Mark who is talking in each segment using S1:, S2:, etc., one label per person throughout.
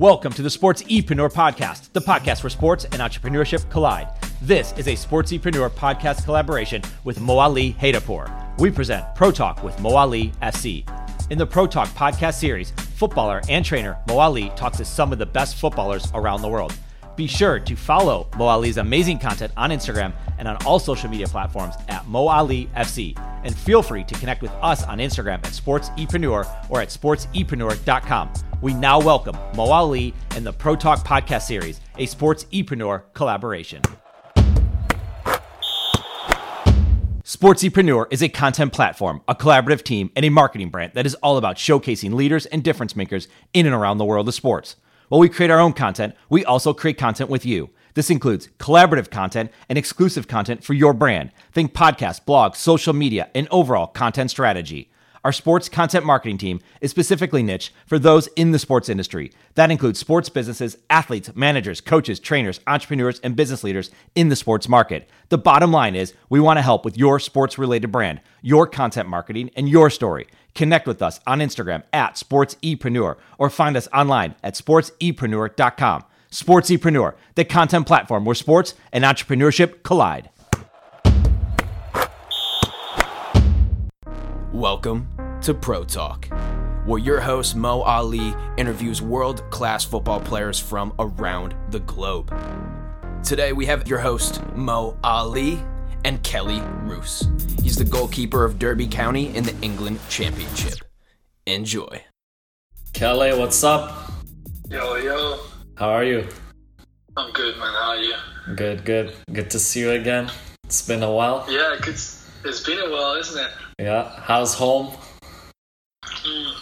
S1: Welcome to the Sports Epreneur Podcast, the podcast where sports and entrepreneurship collide. This is a Sports Epreneur podcast collaboration with Moali Heydarpour. We present Pro Talk with Moali SC. In the Pro Talk podcast series, footballer and trainer Moali talks to some of the best footballers around the world. Be sure to follow Moali's amazing content on Instagram and on all social media platforms at MoaliFC. And feel free to connect with us on Instagram at SportsEpreneur or at SportsEpreneur.com. We now welcome Moali and the Pro Talk podcast series, a Sports Epreneur collaboration. Sportsepreneur is a content platform, a collaborative team, and a marketing brand that is all about showcasing leaders and difference makers in and around the world of sports. While we create our own content, we also create content with you. This includes collaborative content and exclusive content for your brand. Think podcasts, blogs, social media, and overall content strategy. Our sports content marketing team is specifically niche for those in the sports industry. That includes sports businesses, athletes, managers, coaches, trainers, entrepreneurs, and business leaders in the sports market. The bottom line is we want to help with your sports related brand, your content marketing, and your story. Connect with us on Instagram at SportsEpreneur or find us online at sportsepreneur.com. Sportsepreneur, the content platform where sports and entrepreneurship collide.
S2: Welcome to Pro Talk, where your host Mo Ali interviews world class football players from around the globe. Today we have your host Mo Ali and Kelle Roos. He's the goalkeeper of Derby County in the England Championship. Enjoy.
S3: Kelle, what's up?
S4: Yo, yo.
S3: How are you?
S4: I'm good, man. How are you?
S3: Good, good. Good to see you again. It's been a while.
S4: Yeah, it's, it's been a while, isn't it?
S3: Yeah. How's home?
S4: Mm.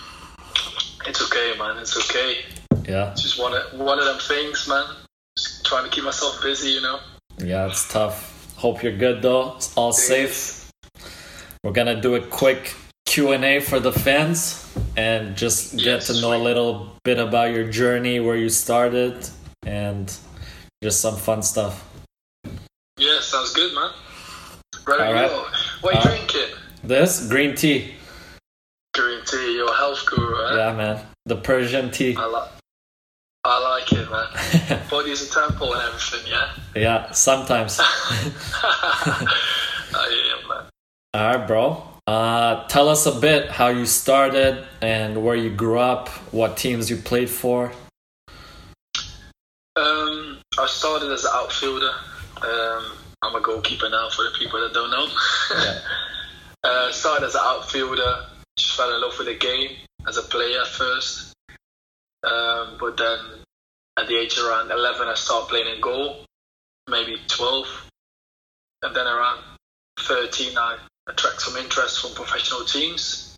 S4: It's okay, man. It's okay.
S3: Yeah.
S4: It's just one of, one of them things, man. Just trying to keep myself busy, you know?
S3: Yeah, it's tough. Hope you're good though. It's all safe. We're gonna do a quick Q and A for the fans and just get
S4: Yes,
S3: to know a little bit about your journey, where you started, and just some fun stuff.
S4: Yeah, sounds good, man. Ready
S3: All right.
S4: go. What are you
S3: Uh,
S4: drinking?
S3: This green tea. Man. The Persian tea.
S4: I, like. I like it, man. Body's a temple and everything, yeah?
S3: yeah, sometimes.
S4: I am, man.
S3: All right, bro. Uh, tell us a bit how you started and where you grew up, what teams you played for.
S4: Um, I started as an outfielder. Um, I'm a goalkeeper now for the people that don't know.
S3: Yeah.
S4: uh, started as an outfielder. Just fell in love with the game as a player first. Um, but then at the age around 11, I started playing in goal, maybe 12. And then around 13, I attract some interest from professional teams.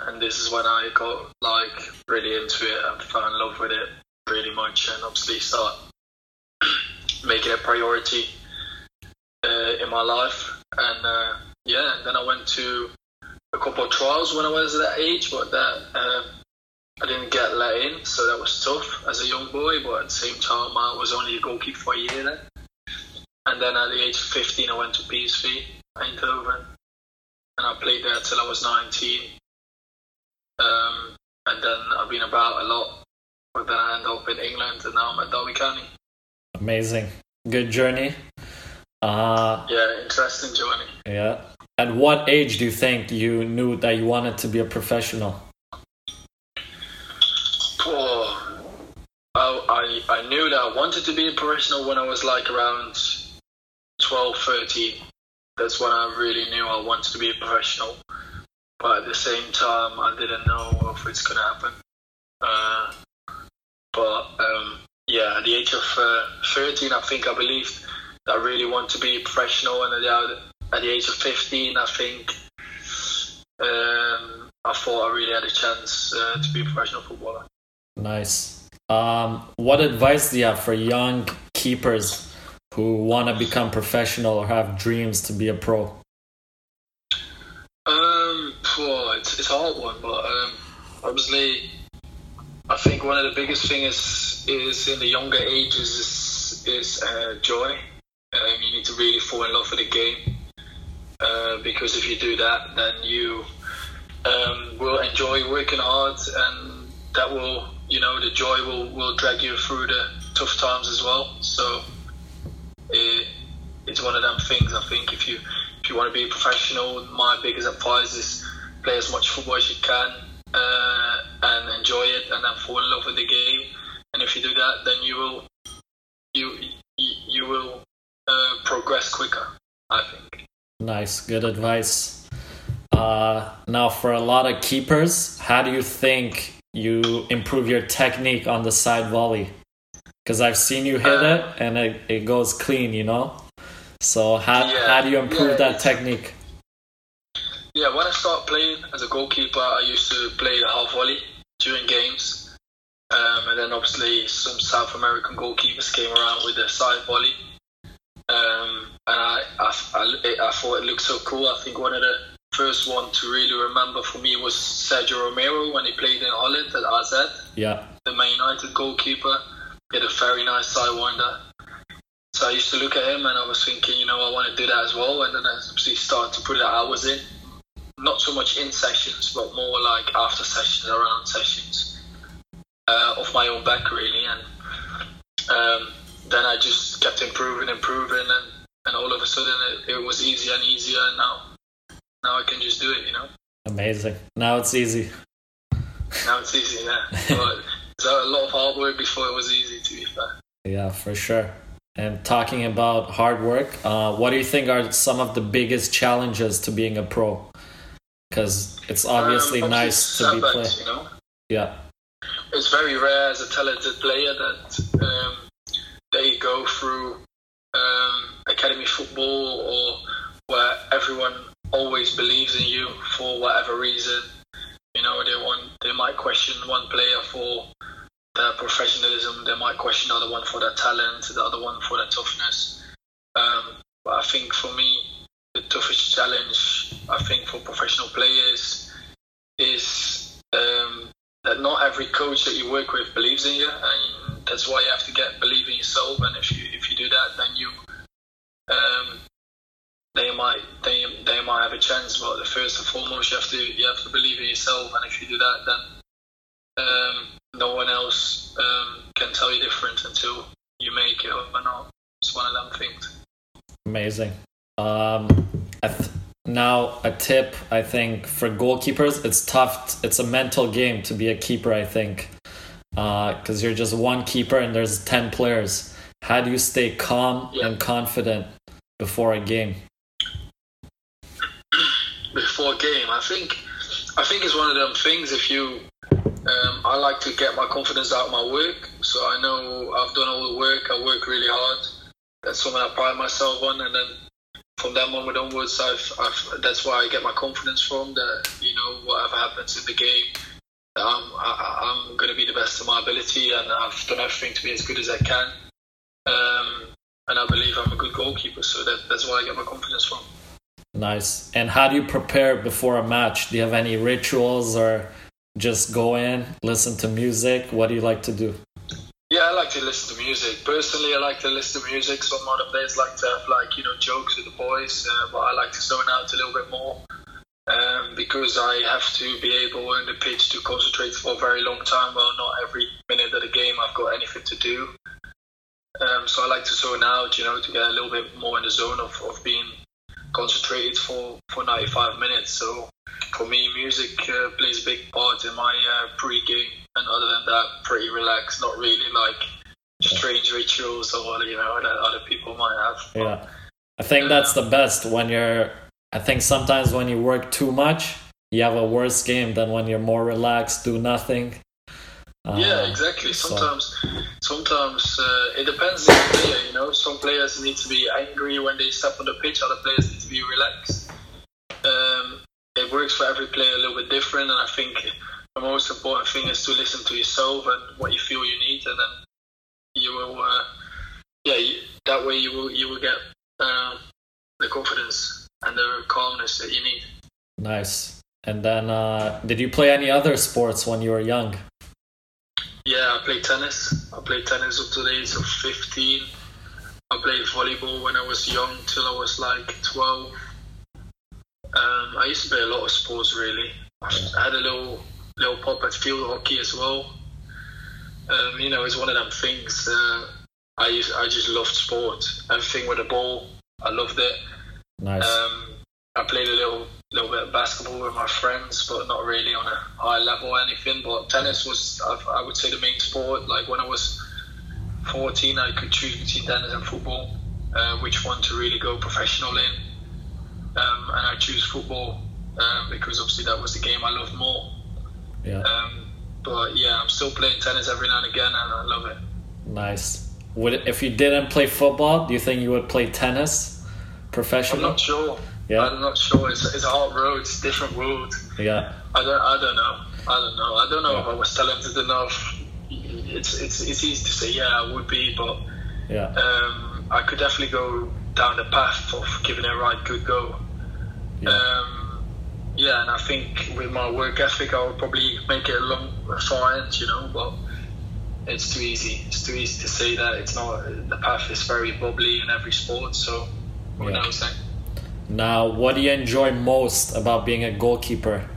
S4: And this is when I got like really into it and fell in love with it really much and obviously start making it a priority uh, in my life. And uh, yeah, then I went to a couple of trials when I was at that age, but that uh, I didn't get let in, so that was tough as a young boy. But at the same time, I was only a goalkeeper for a year then. And then at the age of 15, I went to PSV Eindhoven, and I played there till I was 19. Um, and then I've been about a lot, but then I ended up in England, and now I'm at Derby County.
S3: Amazing. Good journey. Uh,
S4: Yeah, interesting journey.
S3: yeah. At what age do you think you knew that you wanted to be a professional?
S4: Oh, I, I, I knew that I wanted to be a professional when I was like around 12, 13. That's when I really knew I wanted to be a professional. But at the same time, I didn't know if it's going to happen. Uh, but um, yeah, at the age of uh, 13, I think I believed that I really want to be a professional. And the, at the age of 15, I think um, I thought I really had a chance uh, to be a professional footballer.
S3: Nice. Um, what advice do you have for young keepers who want to become professional or have dreams to be a pro?
S4: Um, well, it's, it's a hard one, but um, obviously, I think one of the biggest things is, is in the younger ages is, is uh, joy. Um, you need to really fall in love with the game uh, because if you do that, then you um, will enjoy working hard, and that will you know the joy will, will drag you through the tough times as well. So it, it's one of them things. I think if you if you want to be a professional, my biggest advice is play as much football as you can uh, and enjoy it, and then fall in love with the game. And if you do that, then you will you you will uh, progress quicker. I think.
S3: Nice, good advice. Uh, now, for a lot of keepers, how do you think you improve your technique on the side volley? Because I've seen you hit uh, it and it, it goes clean, you know. So how yeah, how do you improve yeah, that technique?
S4: Yeah, when I started playing as a goalkeeper, I used to play the half volley during games, um, and then obviously some South American goalkeepers came around with the side volley, um, and I I, I I thought it looked so cool. I think one of the first one to really remember for me was Sergio Romero when he played in Holland at AZ.
S3: Yeah.
S4: The Man United goalkeeper. He had a very nice sidewinder. So I used to look at him and I was thinking, you know, I want to do that as well. And then I actually started to put the hours in. Not so much in sessions, but more like after sessions, around sessions uh, of my own back, really. And um, then I just kept improving, improving, and, and all of a sudden it, it was easier and easier. And now now I can just do it, you know.
S3: Amazing. Now it's easy.
S4: Now it's easy, yeah. but it's a lot of hard work before it was easy, to be fair.
S3: Yeah, for sure. And talking about hard work, uh, what do you think are some of the biggest challenges to being a pro? Because it's obviously um, nice to be playing. You know? Yeah.
S4: It's very rare as a talented player that um, they go through um, academy football or where everyone always believes in you for whatever reason. You know, they want they might question one player for their professionalism, they might question the other one for their talent, the other one for their toughness. Um, but I think for me, the toughest challenge I think for professional players is um, that not every coach that you work with believes in you, and that's why you have to get believe in yourself. And if you if you do that, then you um, they might they they might have a chance. But first and foremost, you have to you have to believe in yourself, and if you do that, then um, no one else um, can tell you different until you make it or not. It's one of them things.
S3: Amazing. Um, th- now a tip I think for goalkeepers, it's tough. It's a mental game to be a keeper. I think because uh, you're just one keeper and there's ten players. How do you stay calm yeah. and confident before a game?
S4: before a game. I think I think it's one of them things. If you, um, I like to get my confidence out of my work. So I know I've done all the work. I work really hard. That's something I pride myself on. And then from that moment onwards, I've, I've that's where I get my confidence from. That you know whatever happens in the game, I'm I, am going to be the best of my ability, and I've done everything to be as good as I can. Um, and I believe I'm a good goalkeeper, so that, that's where I get my confidence from.
S3: Nice. And how do you prepare before a match? Do you have any rituals or just go in, listen to music? What do you like to do?
S4: Yeah, I like to listen to music. Personally, I like to listen to music. Some other players like to have like you know jokes with the boys, uh, but I like to zone out a little bit more um, because I have to be able on the pitch to concentrate for a very long time. Well, not every minute of the game I've got anything to do. Um, so I like to zone out, you know, to get a little bit more in the zone of, of being concentrated for, for 95 minutes. So for me, music uh, plays a big part in my uh, pre-game, and other than that, pretty relaxed. Not really like strange rituals or you know that other people might have.
S3: Yeah, I think that's the best when you're. I think sometimes when you work too much, you have a worse game than when you're more relaxed, do nothing.
S4: Uh, yeah, exactly. Sometimes, so. sometimes uh, it depends on the player. You know, some players need to be angry when they step on the pitch. Other players need to be relaxed. Um, it works for every player a little bit different, and I think the most important thing is to listen to yourself and what you feel you need, and then you will, uh, yeah, you, that way you will you will get uh, the confidence and the calmness that you need.
S3: Nice. And then, uh, did you play any other sports when you were young?
S4: Yeah, I played tennis. I played tennis up to the age of 15. I played volleyball when I was young till I was like 12. Um, I used to play a lot of sports really. I had a little little pop at field hockey as well. um, you know, it's one of them things. Uh, I used, I just loved sport. Everything with a ball, I loved it.
S3: Nice.
S4: Um, I played a little little bit of basketball with my friends, but not really on a high level or anything. But tennis was, I, I would say, the main sport. Like when I was 14, I could choose between tennis and football, uh, which one to really go professional in. Um, and I choose football um, because obviously that was the game I loved more.
S3: yeah.
S4: Um, but yeah, I'm still playing tennis every now and again, and I love it.
S3: nice. Would it, if you didn't play football, do you think you would play tennis
S4: I'm not sure.
S3: Yeah.
S4: I'm not sure. It's, it's a hard road. It's a different world.
S3: Yeah.
S4: I don't. I don't know. I don't know. I don't know if I was talented enough. It's it's it's easy to say. Yeah, I would be, but
S3: Yeah.
S4: um, I could definitely go down the path of giving it a right good go.
S3: Yeah.
S4: Um, yeah, and I think with my work ethic, I would probably make it a long, far end, you know. But it's too easy. It's too easy to say that. It's not. The path is very bubbly in every sport, so who
S3: Yeah. Now, what do you enjoy most about being a goalkeeper?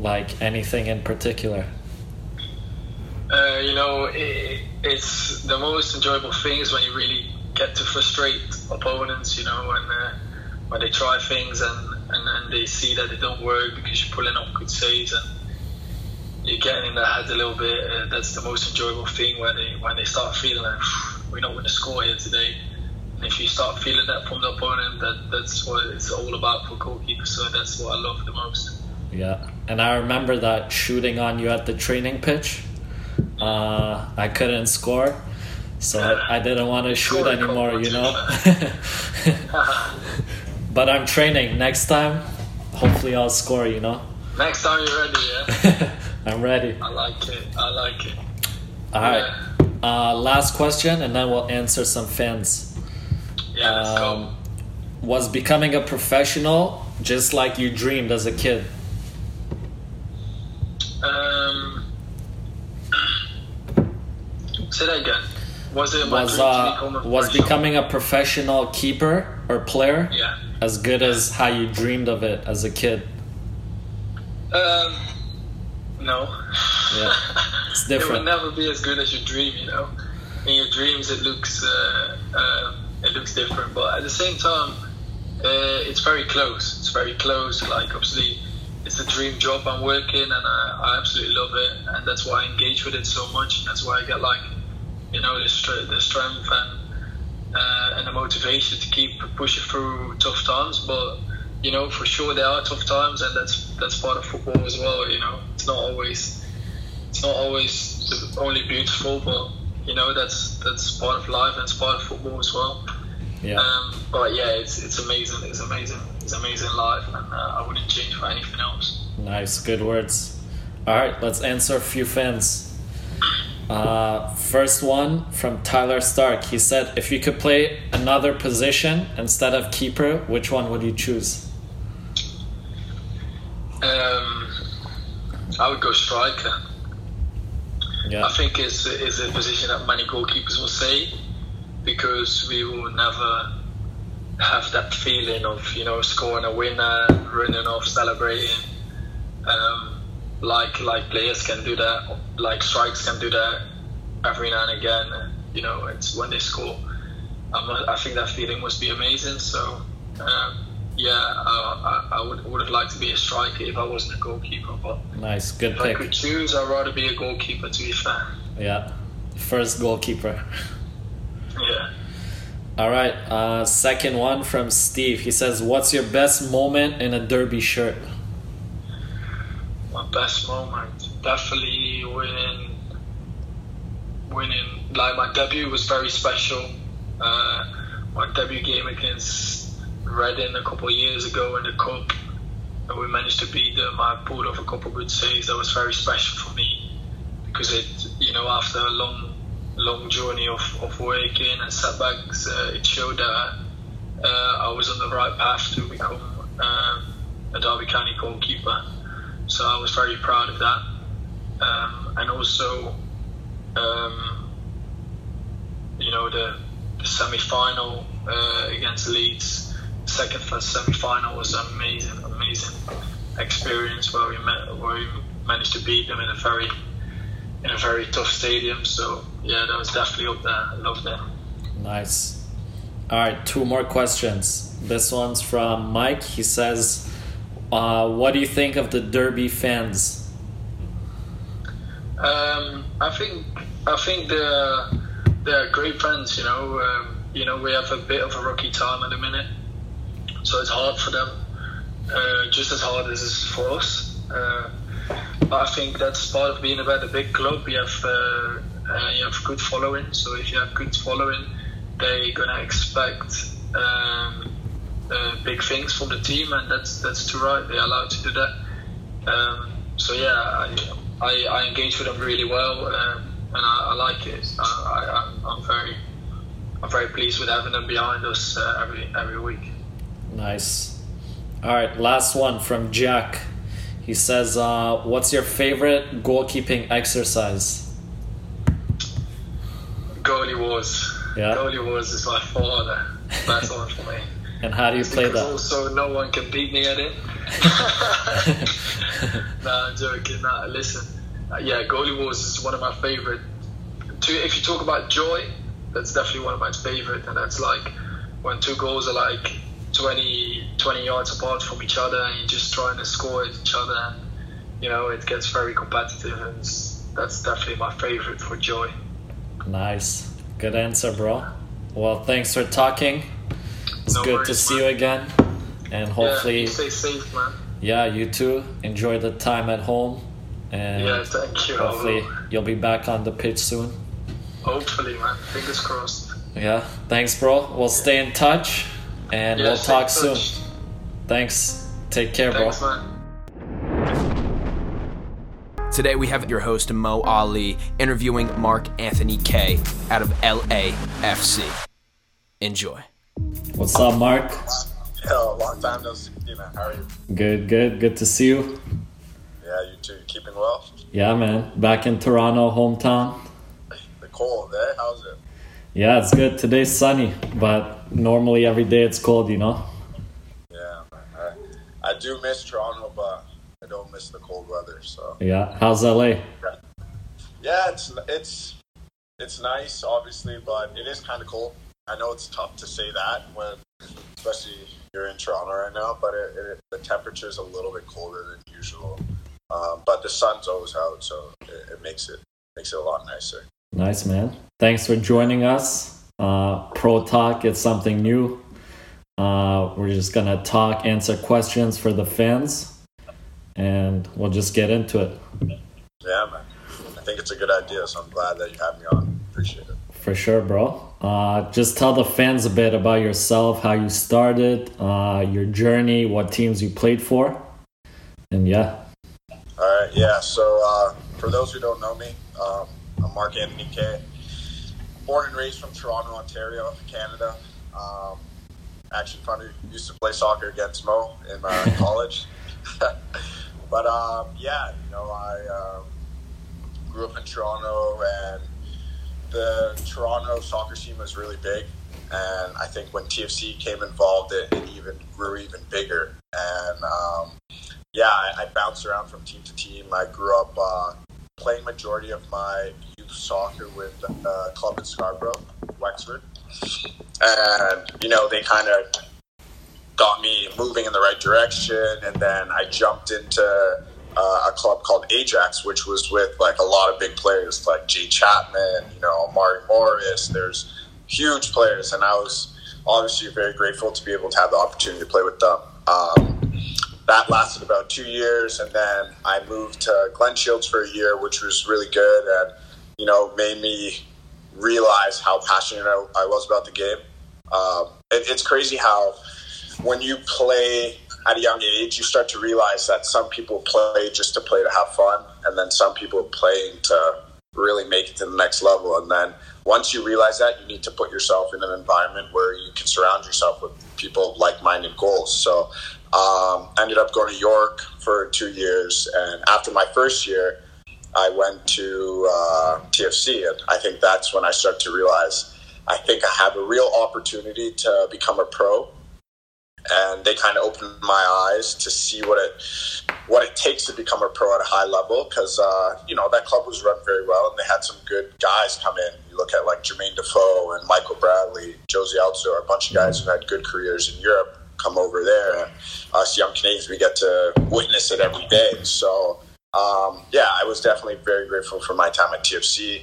S3: Like anything in particular?
S4: Uh, you know, it, it's the most enjoyable thing is when you really get to frustrate opponents. You know, and uh, when they try things and and then they see that they don't work because you're pulling off good saves and you're getting in their head a little bit. Uh, that's the most enjoyable thing when they when they start feeling like we're not going to score here today. And if you start feeling that from the opponent, that that's what it's all about for goalkeepers. So that's what I love the most.
S3: Yeah. And I remember that shooting on you at the training pitch. Uh, I couldn't score, so I, I didn't want to shoot anymore, you know. but I'm training. Next time, hopefully I'll score, you know.
S4: Next time you're ready, yeah.
S3: I'm ready.
S4: I like it. I like it.
S3: All right. Uh, last question, and then we'll answer some fans.
S4: Yeah, let's
S3: Um, was becoming a professional just like you dreamed as a kid?
S4: Um, say that again. Was it
S3: Was uh, was becoming a professional keeper or player
S4: Yeah.
S3: as good as how you dreamed of it as a kid?
S4: Um, no.
S3: Yeah, it's
S4: it will never be as good as your dream. You know, in your dreams it looks uh, uh, it looks different, but at the same time, uh, it's very close. It's very close. Like obviously, it's a dream job I'm working, and I, I absolutely love it, and that's why I engage with it so much. That's why I get like, you know, the, the strength and uh, and the motivation to keep pushing through tough times. But you know, for sure there are tough times, and that's that's part of football as well. You know, it's not always it's not always only beautiful, but you know that's that's part of life and it's part of football as well.
S3: Yeah,
S4: Um, but yeah, it's it's amazing. It's amazing. It's amazing life, and uh, I wouldn't change for anything else.
S3: nice, good words. All right, let's answer a few fans. Uh, first one from Tyler Stark. He said, "If you could play another position instead of keeper, which one would you choose?"
S4: Um, I would go striker.
S3: Yeah,
S4: I think it's it's a position that many goalkeepers will say because we will never have that feeling of you know scoring a winner, running off, celebrating. Um, like like players can do that, like strikes can do that every now and again. You know, it's when they score. I think that feeling must be amazing. So um, yeah, I, I, would would have liked to be a striker if I wasn't a goalkeeper, but.
S3: nice, good
S4: If I could choose, I'd rather be a goalkeeper. To be fair,
S3: Yeah, first goalkeeper.
S4: yeah.
S3: All right, uh, second one from Steve. He says, "What's your best moment in a derby shirt?"
S4: My best moment, definitely winning. Winning, like my debut was very special. Uh, my debut game against Reading a couple of years ago in the cup, and we managed to beat them. I pulled off a couple of good saves. That was very special for me because it, you know, after a long, long journey of, of working and setbacks, uh, it showed that uh, I was on the right path to become um, a Derby County goalkeeper. So I was very proud of that. Um, and also, um, you know, the, the semi final uh, against Leeds, second first semi final was amazing, amazing experience where we met, where we managed to beat them in a very in a very tough stadium. So yeah, that was definitely up there. I love that.
S3: Nice. All right, two more questions. This one's from Mike. He says, uh, "What do you think of the Derby fans?"
S4: Um, I think I think they're they're great fans. You know, um, you know we have a bit of a rocky time at the minute, so it's hard for them, uh, just as hard as it's for us. Uh, I think that's part of being about a big club. You have uh, uh, you have good following, so if you have good following, they're gonna expect um, uh, big things from the team, and that's that's too right. They're allowed to do that. Um, so yeah, I, I, I engage with them really well, um, and I, I like it. I, I'm very I'm very pleased with having them behind us uh, every every week.
S3: Nice. All right, last one from Jack. He says, uh, "What's your favorite goalkeeping exercise?"
S4: Goalie wars.
S3: Yeah.
S4: Goalie wars is my father. That's one for me.
S3: And how do you play
S4: because
S3: that?
S4: also no one can beat me at it. no, I'm joking. No, listen. Uh, yeah, goalie wars is one of my favorite. To, if you talk about joy, that's definitely one of my favorite, and that's like when two goals are like 20, 20 yards apart from each other, and you're just trying to score at each other, and you know it gets very competitive, and that's definitely my favorite for joy.
S3: Nice. Good answer, bro. Well, thanks for talking. It's
S4: No
S3: good to see
S4: man.
S3: you again. And
S4: Yeah,
S3: hopefully,
S4: you stay safe, man.
S3: yeah, you too. Enjoy the time at home. And
S4: Yeah, thank you.
S3: Hopefully, you'll be back on the pitch soon.
S4: Hopefully, man. Fingers crossed.
S3: Yeah. Thanks, bro. We'll stay in touch and
S4: Yeah,
S3: we'll talk
S4: in
S3: soon.
S4: touch.
S3: Thanks. Take care, bro.
S4: Man.
S2: Today we have your host Mo Ali interviewing Mark Anthony Kaye out of LAFC. Enjoy.
S3: What's up, Mark?
S5: Yo, long time no see, man. How are you?
S3: Good, good. Good to see you.
S5: Yeah, you too. Keeping well?
S3: Yeah, man. Back in Toronto, hometown.
S5: The cold there? How's it?
S3: Yeah, it's good. Today's sunny, but normally every day it's cold, you know?
S5: Yeah. I, I do miss Toronto, but I don't miss the cold weather. So
S3: Yeah. How's LA?
S5: yeah, it's it's it's nice, obviously, but it is kind of cold. I know it's tough to say that when, especially you're in Toronto right now, but it, it, the temperature is a little bit colder than usual. Um, but the sun's always out, so it, it makes it makes it a lot nicer.
S3: Nice, man. Thanks for joining us. Uh, Pro Talk, it's something new. Uh, we're just going to talk, answer questions for the fans, and we'll just get into it.
S5: Yeah, man. I think it's a good idea, so I'm glad that you had me on. Appreciate it.
S3: For sure, bro. Uh, just tell the fans a bit about yourself, how you started, uh, your journey, what teams you played for. And yeah,
S5: All right, yeah. So uh, for those who don't know me, um, I'm Mark Anthony Kaye. Born and raised from Toronto, Ontario, Canada. Um, actually, funny, used to play soccer against Mo in uh, college. but um, yeah, you know, I um, grew up in Toronto, and the Toronto soccer scene was really big. And I think when TFC came involved, it, it even grew even bigger. And um, yeah, I, I bounced around from team to team. I grew up uh, playing majority of my soccer with a club in Scarborough, Wexford, and you know they kind of got me moving in the right direction. And then I jumped into uh, a club called Ajax, which was with like a lot of big players like Jay Chapman, you know, Amari Morris. There's huge players, and I was obviously very grateful to be able to have the opportunity to play with them. Um, that lasted about two years, and then I moved to Glen Shields for a year, which was really good, and you know made me realize how passionate I, I was about the game. Um, it, it's crazy how when you play at a young age, you start to realize that some people play just to play to have fun, and then some people are playing to really make it to the next level. And then once you realize that, you need to put yourself in an environment where you can surround yourself with people like-minded goals. So um, I ended up going to York for two years, and after my first year, I went to uh, TFC, and I think that's when I started to realize I think I have a real opportunity to become a pro and they kind of opened my eyes to see what it what it takes to become a pro at a high level. Because uh, you know that club was run very well, and they had some good guys come in. You look at like Jermaine Defoe and Michael Bradley, Jozy Altidore, a bunch of guys who've had good careers in Europe come over there. And us young Canadians, we get to witness it every day. So um, yeah, I was definitely very grateful for my time at TFC.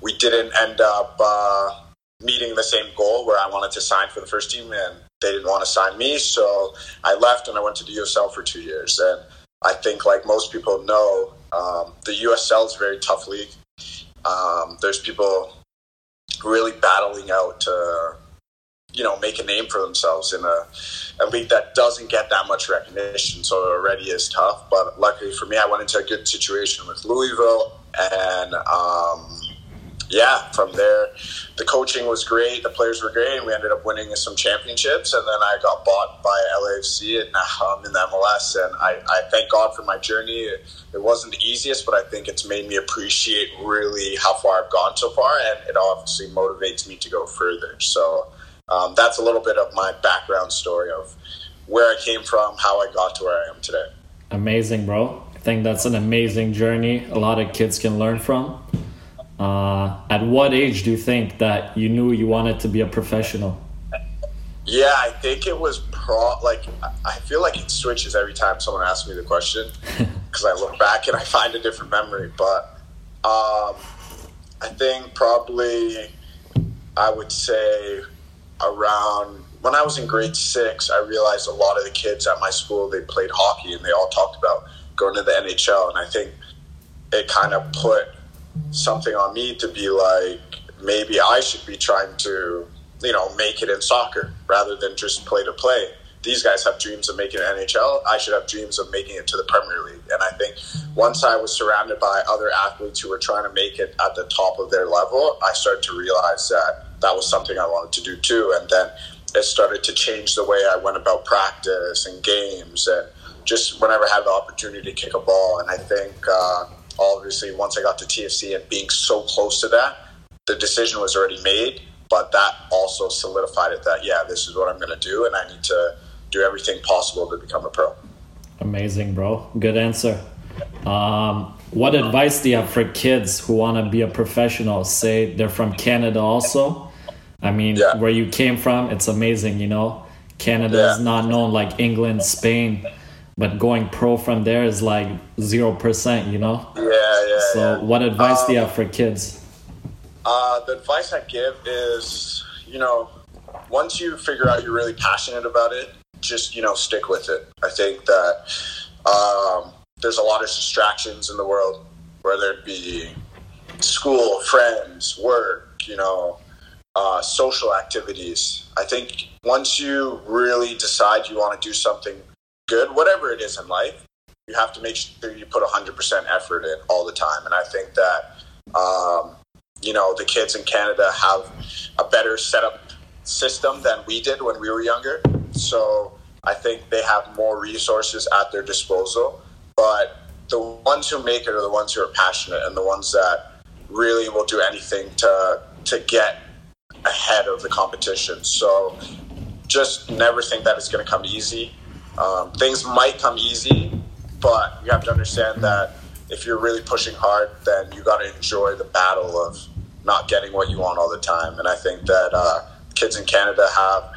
S5: We didn't end up. Uh, meeting the same goal where I wanted to sign for the first team and they didn't want to sign me. So I left and I went to the USL for two years. And I think, like most people know, um, the USL is a very tough league. Um, there's people really battling out to, you know, make a name for themselves in a, a league that doesn't get that much recognition. So it already is tough. But luckily for me, I went into a good situation with Louisville and, um, yeah, from there, the coaching was great, the players were great, and we ended up winning some championships. And then I got bought by LAFC, and now I'm in the MLS. And I, I thank God for my journey. It, it, wasn't the easiest, but I think it's made me appreciate really how far I've gone so far, and it obviously motivates me to go further. So um, that's a little bit of my background story of where I came from, how I got to where I am today.
S3: Amazing, bro. I think that's an amazing journey. A lot of kids can learn from. Uh, at what age do you think that you knew you wanted to be a professional?
S5: Yeah, I think it was pro. Like I feel like it switches every time someone asks me the question because I look back and I find a different memory. But um, I think probably I would say around when I was in grade six, I realized a lot of the kids at my school they played hockey and they all talked about going to the NHL, and I think it kind of put something on me to be like, maybe I should be trying to, you know, make it in soccer rather than just play to play. These guys have dreams of making an NHL. I should have dreams of making it to the Premier League. And I think once I was surrounded by other athletes who were trying to make it at the top of their level, I started to realize that that was something I wanted to do too. And then it started to change the way I went about practice and games and just whenever I had the opportunity to kick a ball. And I think uh, obviously once I got to TFC and being so close to that, the decision was already made. But that also solidified it that yeah, this is what I'm going to do, and I need to do everything possible to become a pro.
S3: Amazing, bro. Good answer. Um, what advice do you have for kids who want to be a professional? Say they're from Canada also. I mean, yeah. where you came from, it's amazing, you know. Canada yeah. is not known like England, Spain but going pro from there is like zero percent, you know.
S5: Yeah, yeah.
S3: So, what advice um, do you have for kids?
S5: Uh, the advice I give is, you know, once you figure out you're really passionate about it, just you know, stick with it. I think that um, there's a lot of distractions in the world, whether it be school, friends, work, you know, uh, social activities. I think once you really decide you want to do something good, whatever it is in life, you have to make sure you put 100% effort in all the time. And I think that, um, you know, the kids in Canada have a better setup system than we did when we were younger. So I think they have more resources at their disposal. But the ones who make it are the ones who are passionate and the ones that really will do anything to to get ahead of the competition. So just never think that it's going to come easy. Um, things might come easy, but you have to understand that if you're really pushing hard, then you got to enjoy the battle of not getting what you want all the time. And I think that uh, kids in Canada have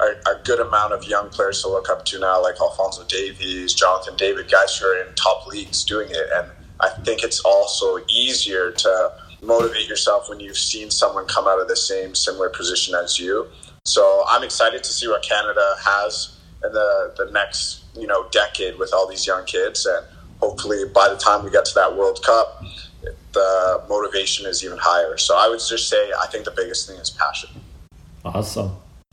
S5: a, a, good amount of young players to look up to now, like Alfonso Davies, Jonathan David, guys who are in top leagues doing it. And I think it's also easier to motivate yourself when you've seen someone come out of the same similar position as you. So I'm excited to see what Canada has in the, the next you know decade with all these young kids. And hopefully by the time we get to that world cup the motivation is even higher. So i would just say i think the biggest thing is passion.
S3: Awesome.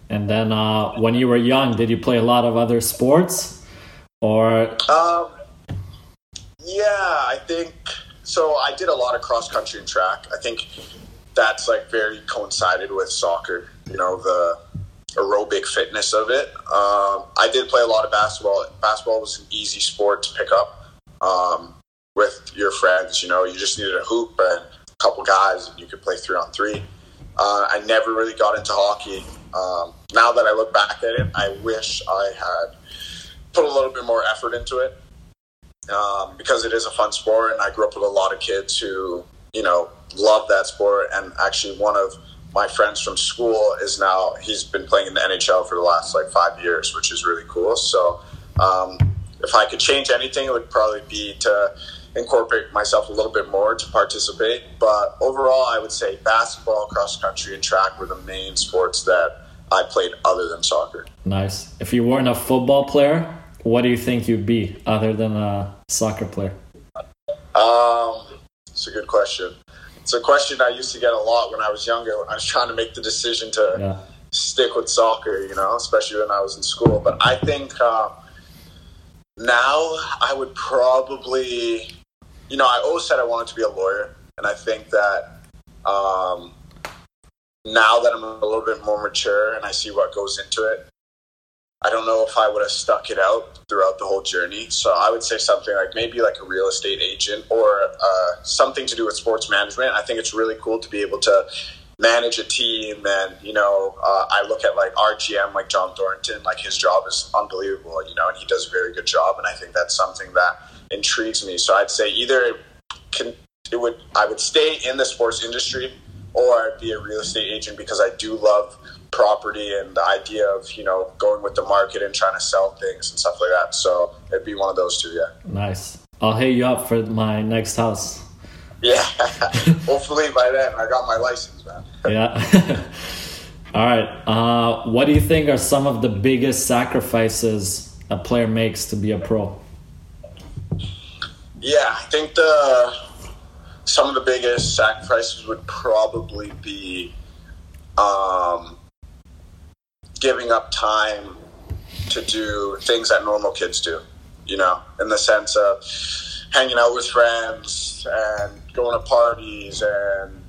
S3: And then uh, when you were young did you play a lot of other sports or?
S5: Um, yeah i think so i did a lot of cross country and track i think that's like very coincided with soccer you know the aerobic fitness of it. Um, I did play a lot of basketball. Basketball was an easy sport to pick up um, with your friends. You know, you just needed a hoop and a couple guys, and you could play three on three. Uh, I never really got into hockey. Um, now that I look back at it, I wish I had put a little bit more effort into it um, because it is a fun sport, and I grew up with a lot of kids who you know love that sport, and actually one of my friends from school is now he's been playing in the NHL for the last like five years, which is really cool. So um, if I could change anything, it would probably be to incorporate myself a little bit more to participate. But overall, I would say basketball, cross country, and track were the main sports that I played other than soccer.
S3: Nice. If you weren't a football player, what do you think you'd be other than a soccer player?
S5: Um, it's a good question. It's a question I used to get a lot when I was younger. When I was trying to make the decision to
S3: Yeah.
S5: stick with soccer, you know, especially when I was in school. But I think uh, now I would probably, you know, I always said I wanted to be a lawyer, and I think that um, now that I'm a little bit more mature and I see what goes into it, I don't know if I would have stuck it out throughout the whole journey. So I would say something like maybe like a real estate agent or uh, something to do with sports management. I think it's really cool to be able to manage a team and you know uh, i look at like our gm like john thorrington like his job is unbelievable you know and he does a very good job and i think that's something that intrigues me so i'd say either it can it would i would stay in the sports industry or I'd be a real estate agent because i do love property and the idea of you know going with the market and trying to sell things and stuff like that so it'd be one of those two yeah
S3: Nice. I'll hit you up for my next house.
S5: yeah hopefully by then i got my license man
S3: Yeah. All right. Uh, what do you think are some of the biggest sacrifices a player makes to be a pro?
S5: Yeah, I think the some of the biggest sacrifices would probably be um, giving up time to do things that normal kids do. You know, in the sense of hanging out with friends and going to parties and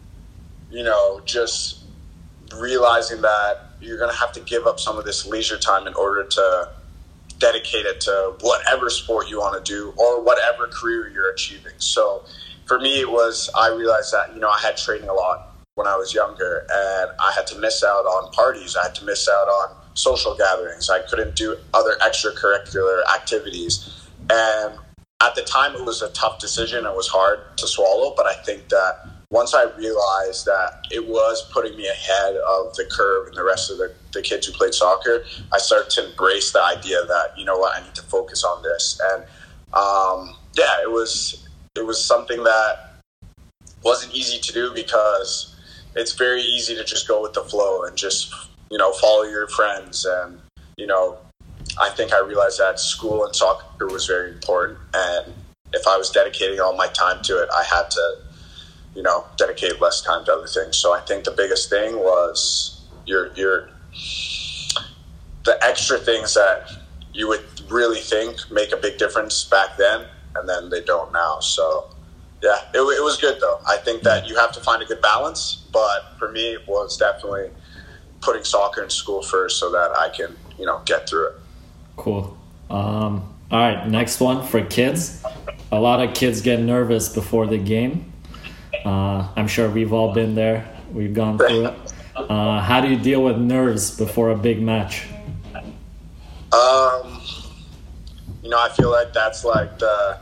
S5: you know just realizing that you're going to have to give up some of this leisure time in order to dedicate it to whatever sport you want to do or whatever career you're achieving. So for me, it was, I realized that, you know, I had training a lot when I was younger and I had to miss out on parties. I had to miss out on social gatherings. I couldn't do other extracurricular activities. And at the time, it was a tough decision. It was hard to swallow, but I think that once I realized that it was putting me ahead of the curve and the rest of the, the kids who played soccer, I started to embrace the idea that, you know what, I need to focus on this. And um, yeah, it was it was something that wasn't easy to do because it's very easy to just go with the flow and just, you know, follow your friends. And, you know, I think I realized that school and soccer was very important. And if I was dedicating all my time to it, I had to you know, dedicate less time to other things. So I think the biggest thing was your your the extra things that you would really think make a big difference back then, and then they don't now. So yeah, it, it was good though. I think that you have to find a good balance, but for me, it was definitely putting soccer in school first so that I can you know get through it.
S3: Cool. Um, all right, next one for kids. A lot of kids get nervous before the game. Uh, I'm sure we've all been there. We've gone through it. Uh, how do you deal with nerves before a big match?
S5: Um, you know, I feel like that's like the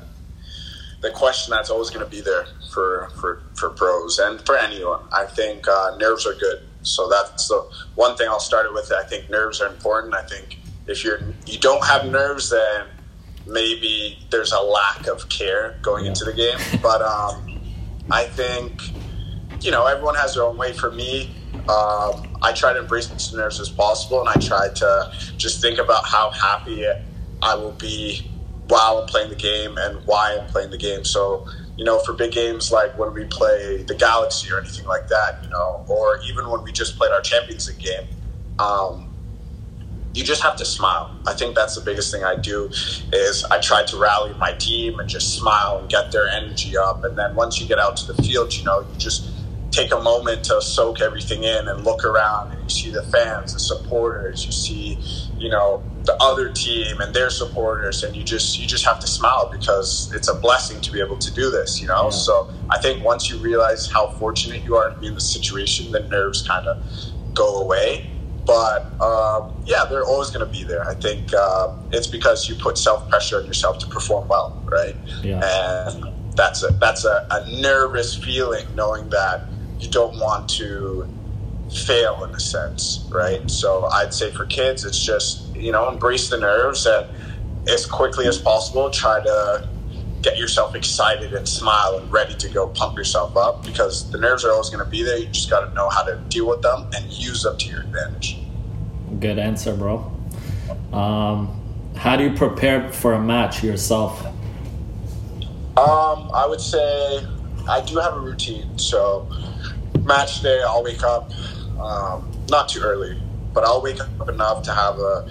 S5: the question that's always going to be there for for for pros and for anyone. I think uh, nerves are good, so that's the one thing I'll start it with. I think nerves are important. I think if you're you don't have nerves, then maybe there's a lack of care going
S3: Yeah.
S5: into the game. But um, I think you know everyone has their own way. For me, um, I try to embrace as nerves as possible, and I try to just think about how happy I will be while I'm playing the game and why I'm playing the game. So, you know, for big games like when we play the Galaxy or anything like that, you know, or even when we just played our Champions League game, um, you just have to smile. I think that's the biggest thing I do is I try to rally my team and just smile and get their energy up. And then once you get out to the field, you know, you just take a moment to soak everything in and look around and you see the fans, the supporters, you see, you know, the other team and their supporters and you just you just have to smile because it's a blessing to be able to do this, you know?
S3: Yeah.
S5: So I think once you realize how fortunate you are to be in the situation, the nerves kind of go away but um, yeah, they're always going to be there. I think uh, it's because you put self pressure on yourself to perform well, right?
S3: Yeah.
S5: And that's a that's a, a nervous feeling, knowing that you don't want to fail in a sense, right? So I'd say for kids, it's just you know embrace the nerves and as quickly as possible try to get yourself excited and smile and ready to go pump yourself up because the nerves are always going to be there. You just got to know how to deal with them and use them to your advantage.
S3: Good answer, bro. Um, how do you prepare for a match yourself?
S5: Um, I would say I do have a routine. So match day, I'll wake up um, not too early, but I'll wake up enough to have a,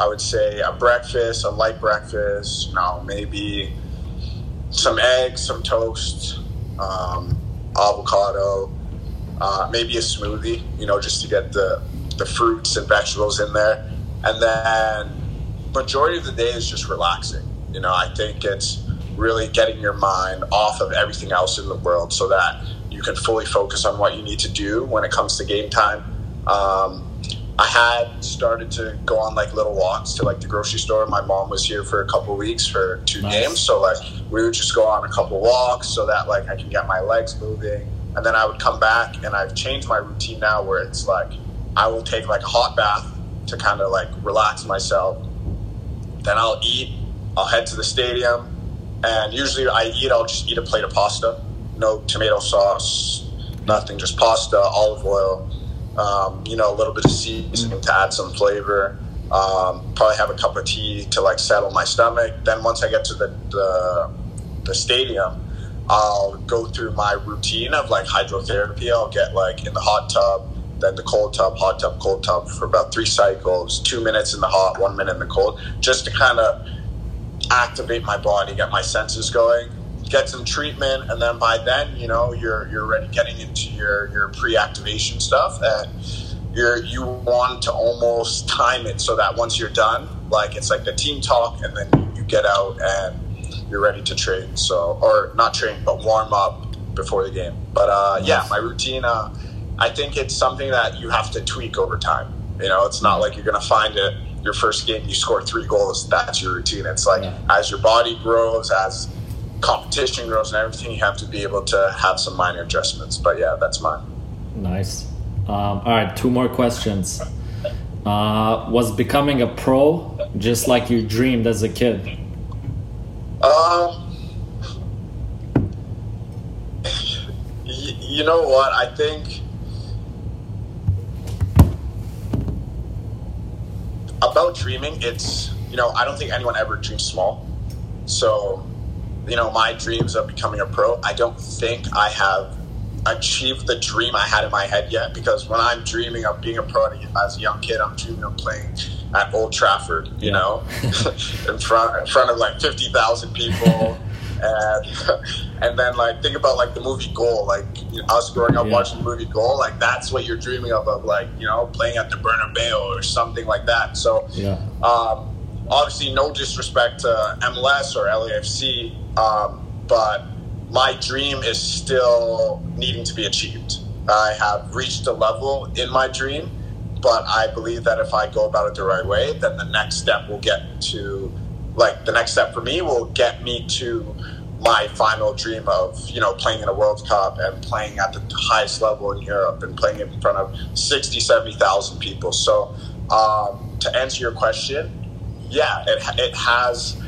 S5: I would say a breakfast, a light breakfast. You know, maybe some eggs, some toast, um, avocado, uh, maybe a smoothie, you know, just to get the, the fruits and vegetables in there. And then majority of the day is just relaxing. You know, I think it's really getting your mind off of everything else in the world so that you can fully focus on what you need to do when it comes to game time. Um, I had started to go on like little walks to like the grocery store. My mom was here for a couple weeks for two nice. games, so like we would just go on a couple walks so that like I can get my legs moving, and then I would come back. And I've changed my routine now where it's like I will take like a hot bath to kind of like relax myself. Then I'll eat. I'll head to the stadium, and usually I eat. I'll just eat a plate of pasta, no tomato sauce, nothing, just pasta, olive oil um, you know, a little bit of seasoning to add some flavor. Um, probably have a cup of tea to like settle my stomach. Then once I get to the, the, the stadium, I'll go through my routine of like hydrotherapy. I'll get like in the hot tub, then the cold tub, hot tub, cold tub for about three cycles, two minutes in the hot, one minute in the cold, just to kind of activate my body, get my senses going get some treatment, and then by then, you know, you're you're ready getting into your your pre-activation stuff, and you're you want to almost time it so that once you're done, like it's like the team talk, and then you get out and you're ready to train. So, or not train, but warm up before the game. But uh, yeah, my routine. Uh, I think it's something that you have to tweak over time. You know, it's not like you're going to find it your first game you score three goals. That's your routine. It's like yeah. as your body grows, as competition grows and everything, you have to be able to have some minor adjustments. But yeah, that's mine.
S3: Nice. Um, all right, two more questions. Uh, was becoming a pro just like you dreamed as a kid?
S5: Um, you know what? I think about dreaming, it's, you know, I don't think anyone ever dreams small. So you know, my dreams of becoming a pro, I don't think I have achieved the dream I had in my head yet. Because when I'm dreaming of being a pro as a young kid, I'm dreaming of playing at Old Trafford, you yeah. know, in front in front of like fifty thousand people. and and then like think about like the movie Goal, like you know, us growing up yeah. watching the movie Goal, like that's what you're dreaming of, of like you know playing at the Bernabeu or something like that. So
S3: yeah.
S5: Um, obviously, no disrespect to MLS or LAFC, um, but my dream is still needing to be achieved. I have reached a level in my dream, but I believe that if I go about it the right way, then the next step will get to, like, the next step for me will get me to my final dream of, you know, playing in a World Cup and playing at the highest level in Europe and playing in front of 60, 70,000 people. So, um, to answer your question, yeah, it, it has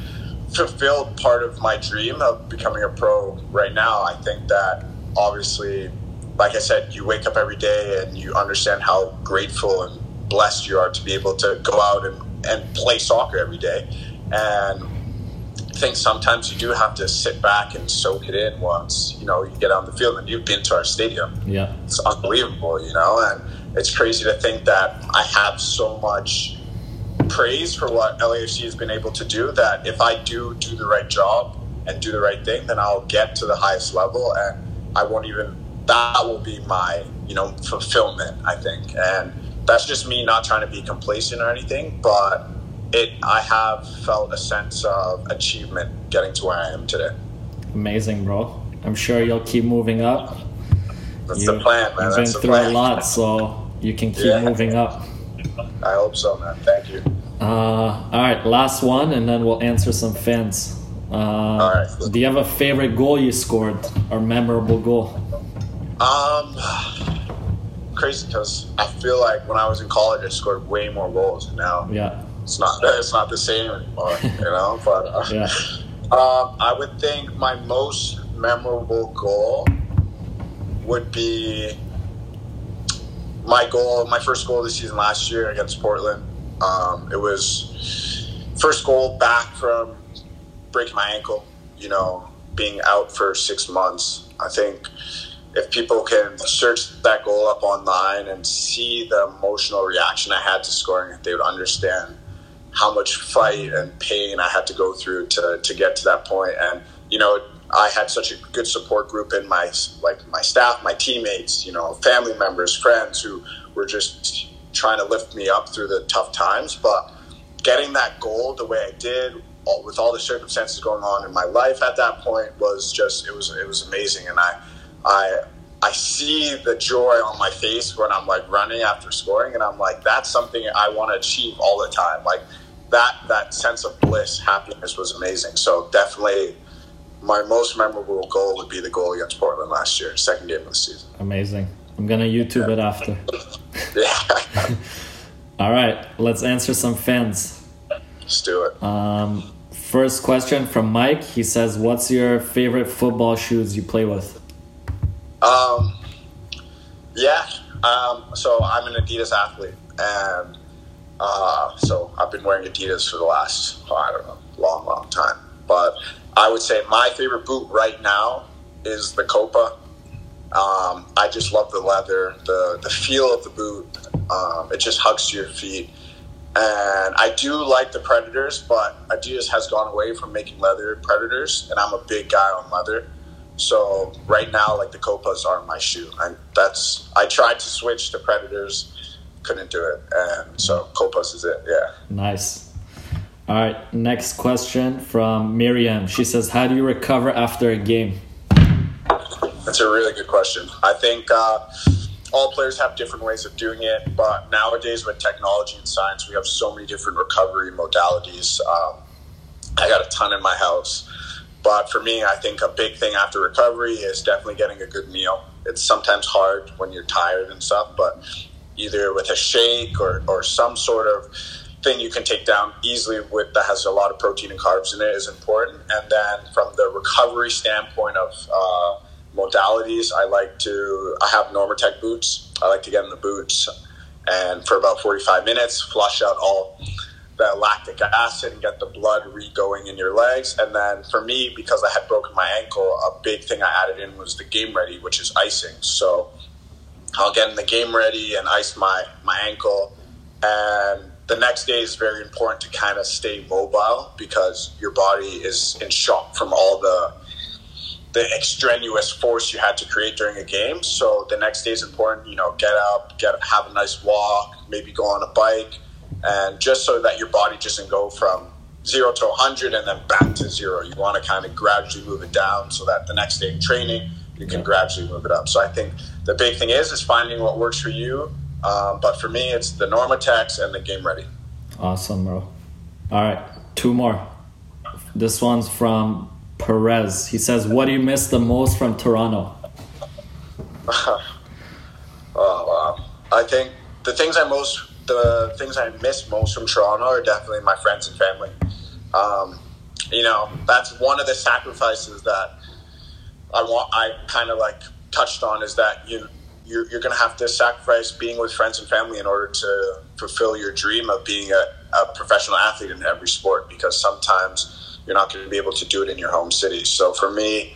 S5: fulfilled part of my dream of becoming a pro right now. I think that obviously, like I said, you wake up every day and you understand how grateful and blessed you are to be able to go out and, and play soccer every day. And I think sometimes you do have to sit back and soak it in once, you know, you get on the field and you've been to our stadium.
S3: Yeah.
S5: It's unbelievable, you know, and it's crazy to think that I have so much praise for what LAFC has been able to do. That if I do do the right job and do the right thing, then I'll get to the highest level, and I won't even. That will be my you know fulfillment. I think, and that's just me not trying to be complacent or anything, but it. I have felt a sense of achievement getting to where I am today.
S3: Amazing, bro. I'm sure you'll keep moving up.
S5: That's you, the plan, man.
S3: You've
S5: been
S3: through
S5: plan.
S3: a lot, so you can keep yeah. moving up.
S5: I hope so, man. Thank you.
S3: Uh, all right, last one, and then we'll answer some fans. Uh, all
S5: right.
S3: Do you have a favorite goal you scored or memorable goal?
S5: Um, crazy because I feel like when I was in college, I scored way more goals, and now
S3: Yeah,
S5: it's not it's not the same anymore, you know. But uh,
S3: yeah.
S5: um, I would think my most memorable goal would be my goal, my first goal of the season last year against Portland. Um, it was first goal back from breaking my ankle. You know, being out for six months. I think if people can search that goal up online and see the emotional reaction I had to scoring it, they would understand how much fight and pain I had to go through to, to get to that point. And, you know, I had such a good support group in my, like my staff, my teammates, you know, family members, friends who were just trying to lift me up through the tough times. But getting that goal the way I did all, with all the circumstances going on in my life at that point was just, it was, it was amazing. And I, I I see the joy on my face when I'm like running after scoring, and I'm like, that's something I want to achieve all the time. Like that that sense of bliss, happiness was amazing. So definitely, my most memorable goal would be the goal against Portland last year, second game of the season.
S3: Amazing. I'm gonna YouTube it after.
S5: Yeah,
S3: All right, let's answer some fans.
S5: let's do it.
S3: Um, first question from Mike. He says, "What's your favorite football shoes you play with?"
S5: Um, yeah. Um, so I'm an Adidas athlete, and uh, so I've been wearing Adidas for the last oh, I don't know long, long time. But I would say my favorite boot right now is the Copa. Um, I just love the leather, the the feel of the boot. Um, it just hugs to your feet. And I do like the Predators, but Adidas has gone away from making leather Predators, and I'm a big guy on leather. So right now, like the Copas are my shoe, and that's I tried to switch to Predators, couldn't do it, and so Copas is it. Yeah.
S3: Nice. All right, next question from Miriam. She says, "How do you recover after a game?"
S5: That's a really good question. I think uh, all players have different ways of doing it, but nowadays with technology and science, we have so many different recovery modalities. Um, I got a ton in my house, but for me, I think a big thing after recovery is definitely getting a good meal. It's sometimes hard when you're tired and stuff, but either with a shake or, or some sort of thing you can take down easily with that has a lot of protein and carbs in it is important. And then from the recovery standpoint of uh, modalities, I like to I have Normatec boots. I like to get in the boots and for about 45 minutes, flush out all the lactic acid and get the blood re-going in your legs. And then for me, because I had broken my ankle, a big thing I added in was the game ready, which is icing. So I'll get in the game ready and ice my, my ankle. And the next day is very important to kind of stay mobile because your body is in shock from all the the extraneous force you had to create during a game. So the next day is important. You know, get up, get have a nice walk, maybe go on a bike, and just so that your body doesn't go from zero to 100 and then back to zero. You want to kind of gradually move it down so that the next day in training you can gradually move it up. So I think the big thing is is finding what works for you. Um, but for me, it's the Normatecs and the Game Ready.
S3: Awesome, bro. All right, two more. This one's from Perez. He says, "What do you miss the most from Toronto?"
S5: Oh wow! I think the things I most the things I miss most from Toronto are definitely my friends and family. Um, you know, that's one of the sacrifices that I want. I kind of like touched on is that you you're, you're going to have to sacrifice being with friends and family in order to fulfill your dream of being a, a professional athlete in every sport. Because sometimes you're not going to be able to do it in your home city. So for me,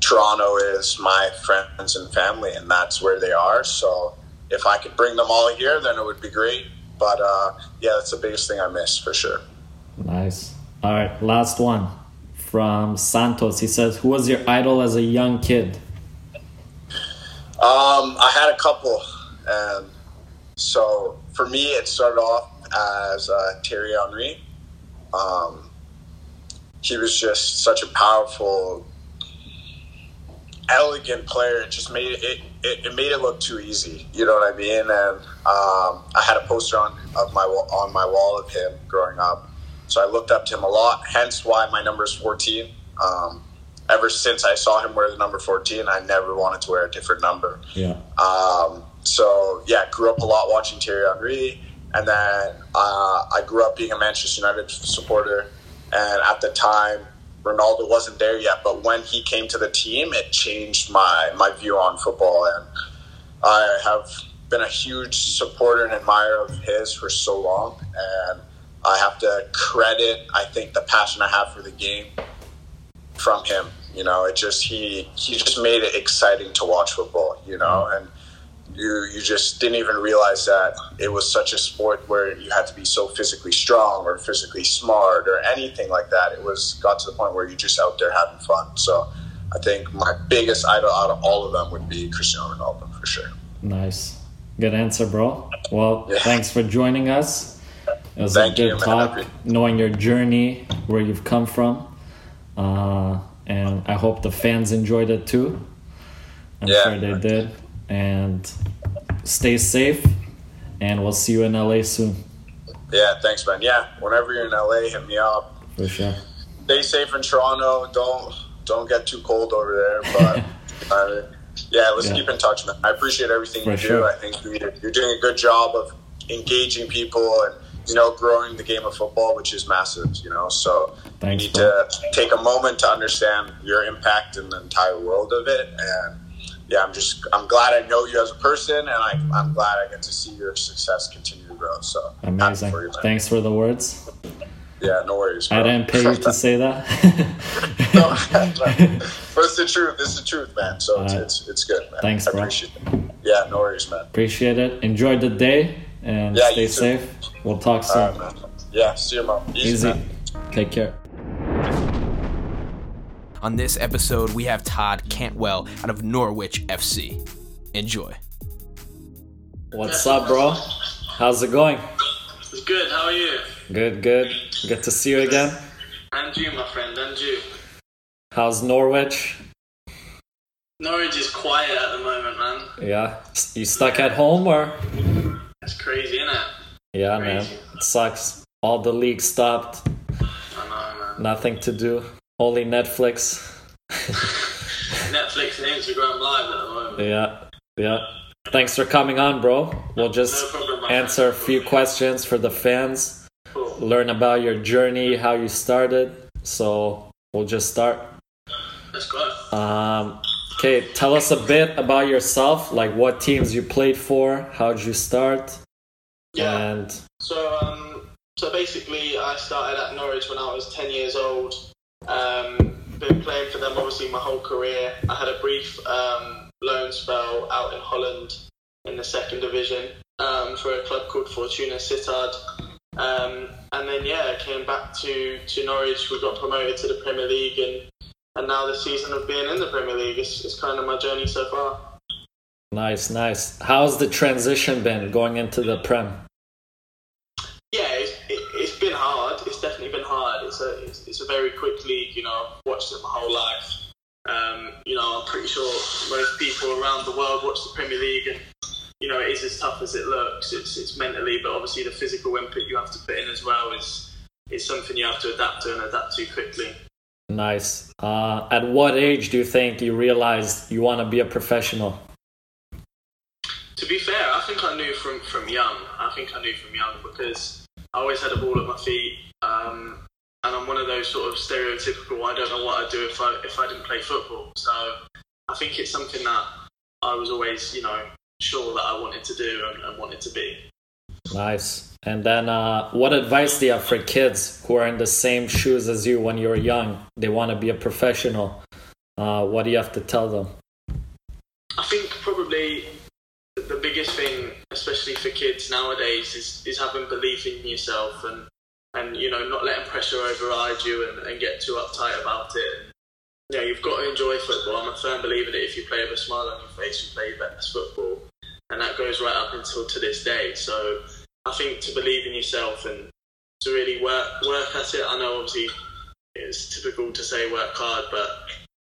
S5: Toronto is my friends and family, and that's where they are. So if I could bring them all here, then it would be great. But uh, yeah, that's the biggest thing I miss for sure.
S3: Nice. All right, last one from Santos. He says, "Who was your idol as a young kid?"
S5: Um, I had a couple, and so for me, it started off as uh, Thierry Henry. Um, he was just such a powerful elegant player. It just made it, it, it made it look too easy. You know what I mean? And um, I had a poster on of my on my wall of him growing up, so I looked up to him a lot. Hence why my number is fourteen. Um, ever since I saw him wear the number fourteen, I never wanted to wear a different number.
S3: Yeah.
S5: Um, so yeah, grew up a lot watching Thierry Henry, and then uh, I grew up being a Manchester United supporter. And at the time, Ronaldo wasn't there yet, but when he came to the team, it changed my my view on football. And I have been a huge supporter and admirer of his for so long, and I have to credit, I think, the passion I have for the game from him. You know, it just he he just made it exciting to watch football. You know, and you you just didn't even realize that it was such a sport where you had to be so physically strong or physically smart or anything like that. It was got to the point where you're just out there having fun. So I think my biggest idol out of all of them would be Cristiano Ronaldo for sure.
S3: Nice. Good answer, bro. Well,
S5: Yeah.
S3: thanks for joining us. It was
S5: Thank
S3: a good
S5: man.
S3: talk, knowing your journey, where you've come from. Uh, and I hope the fans enjoyed it too. I'm
S5: Yeah.
S3: sure they did. And stay safe, and we'll see you in LA soon.
S5: Yeah, thanks, man. Yeah, whenever you're in LA, hit me up.
S3: For sure.
S5: Stay safe in Toronto. Don't don't get too cold over there. But uh, yeah, let's
S3: Yeah.
S5: keep in touch, man. I appreciate everything
S3: For
S5: you
S3: sure.
S5: do. I think you're, you're doing a good job of engaging people and you know growing the game of football, which is massive. You know, so
S3: Thanks,
S5: you need
S3: bro.
S5: to take a moment to understand your impact in the entire world of it and. Yeah, I'm just I'm glad I know you as a person, and I, I'm glad I get to see your success continue to grow. So
S3: Amazing.
S5: for you.
S3: Thanks for the words.
S5: Yeah, no worries.
S3: I
S5: bro.
S3: didn't pay you to say that.
S5: No, but it's the truth. It's the truth, man. So it's, it's, it's good, man.
S3: Thanks,
S5: I
S3: bro.
S5: appreciate it. Yeah, no worries, man.
S3: Appreciate it. Enjoy the day and
S5: Yeah,
S3: stay safe. We'll talk soon.
S5: All right, man. Yeah, see you, mom. Easy,
S3: Easy. Take care.
S2: On this episode, we have Todd Cantwell out of Norwich FC. Enjoy.
S3: What's up, bro? How's it going?
S6: It's good. How are you?
S3: Good, good. Good to see you again.
S6: And you, my friend. And you.
S3: How's Norwich?
S6: Norwich is quiet at the moment, man.
S3: Yeah. You stuck at home or?
S6: It's crazy, isn't it?
S3: Yeah, man. It sucks. All the leagues stopped.
S6: I know, man.
S3: Nothing to do. Only Netflix.
S6: Netflix and Instagram live at the moment.
S3: Yeah, yeah. Thanks for coming on, bro. We'll just
S6: No problem,
S3: answer a few questions for the fans,
S6: Cool.
S3: learn about your journey, how you started. So we'll just start.
S6: Let's go.
S3: Um, okay, tell us a bit about yourself, like what teams you played for, how'd you start,
S6: Yeah.
S3: and
S6: So, um, so basically, I started at Norwich when I was 10 years old. Um, been playing for them obviously my whole career. I had a brief um, loan spell out in Holland in the second division um, for a club called Fortuna Sittard. Um, and then, yeah, came back to, to Norwich. We got promoted to the Premier League, and, and now the season of being in the Premier League is, is kind of my journey so far.
S3: nice, nice. How's the transition been going into the Prem?
S6: A it's, it's a very quick league. You know, I've watched it my whole life. Um, you know, I'm pretty sure most people around the world watch the Premier League, and you know, it is as tough as it looks. It's it's mentally, but obviously the physical input you have to put in as well is is something you have to adapt to and adapt to quickly.
S3: Nice. Uh, at what age do you think you realized you want to be a professional?
S6: To be fair, I think I knew from, from young. I think I knew from young because I always had a ball at my feet, um, and I'm one of those sort of stereotypical. I don't know what I'd do if I if I didn't play football. So I think it's something that I was always, you know, sure that I wanted to do and, and wanted to be.
S3: Nice. And then, uh, what advice do you have for kids who are in the same shoes as you when you're young? They want to be a professional. Uh, what do you have to tell them?
S6: I think probably the biggest thing, especially for kids nowadays, is, is having belief in yourself and, and you know not letting pressure override you and, and get too uptight about it. Know, you've got to enjoy football. I'm a firm believer that if you play with a smile on your face, you play your best football, and that goes right up until to this day. So I think to believe in yourself and to really work work at it. I know obviously it's typical to say work hard, but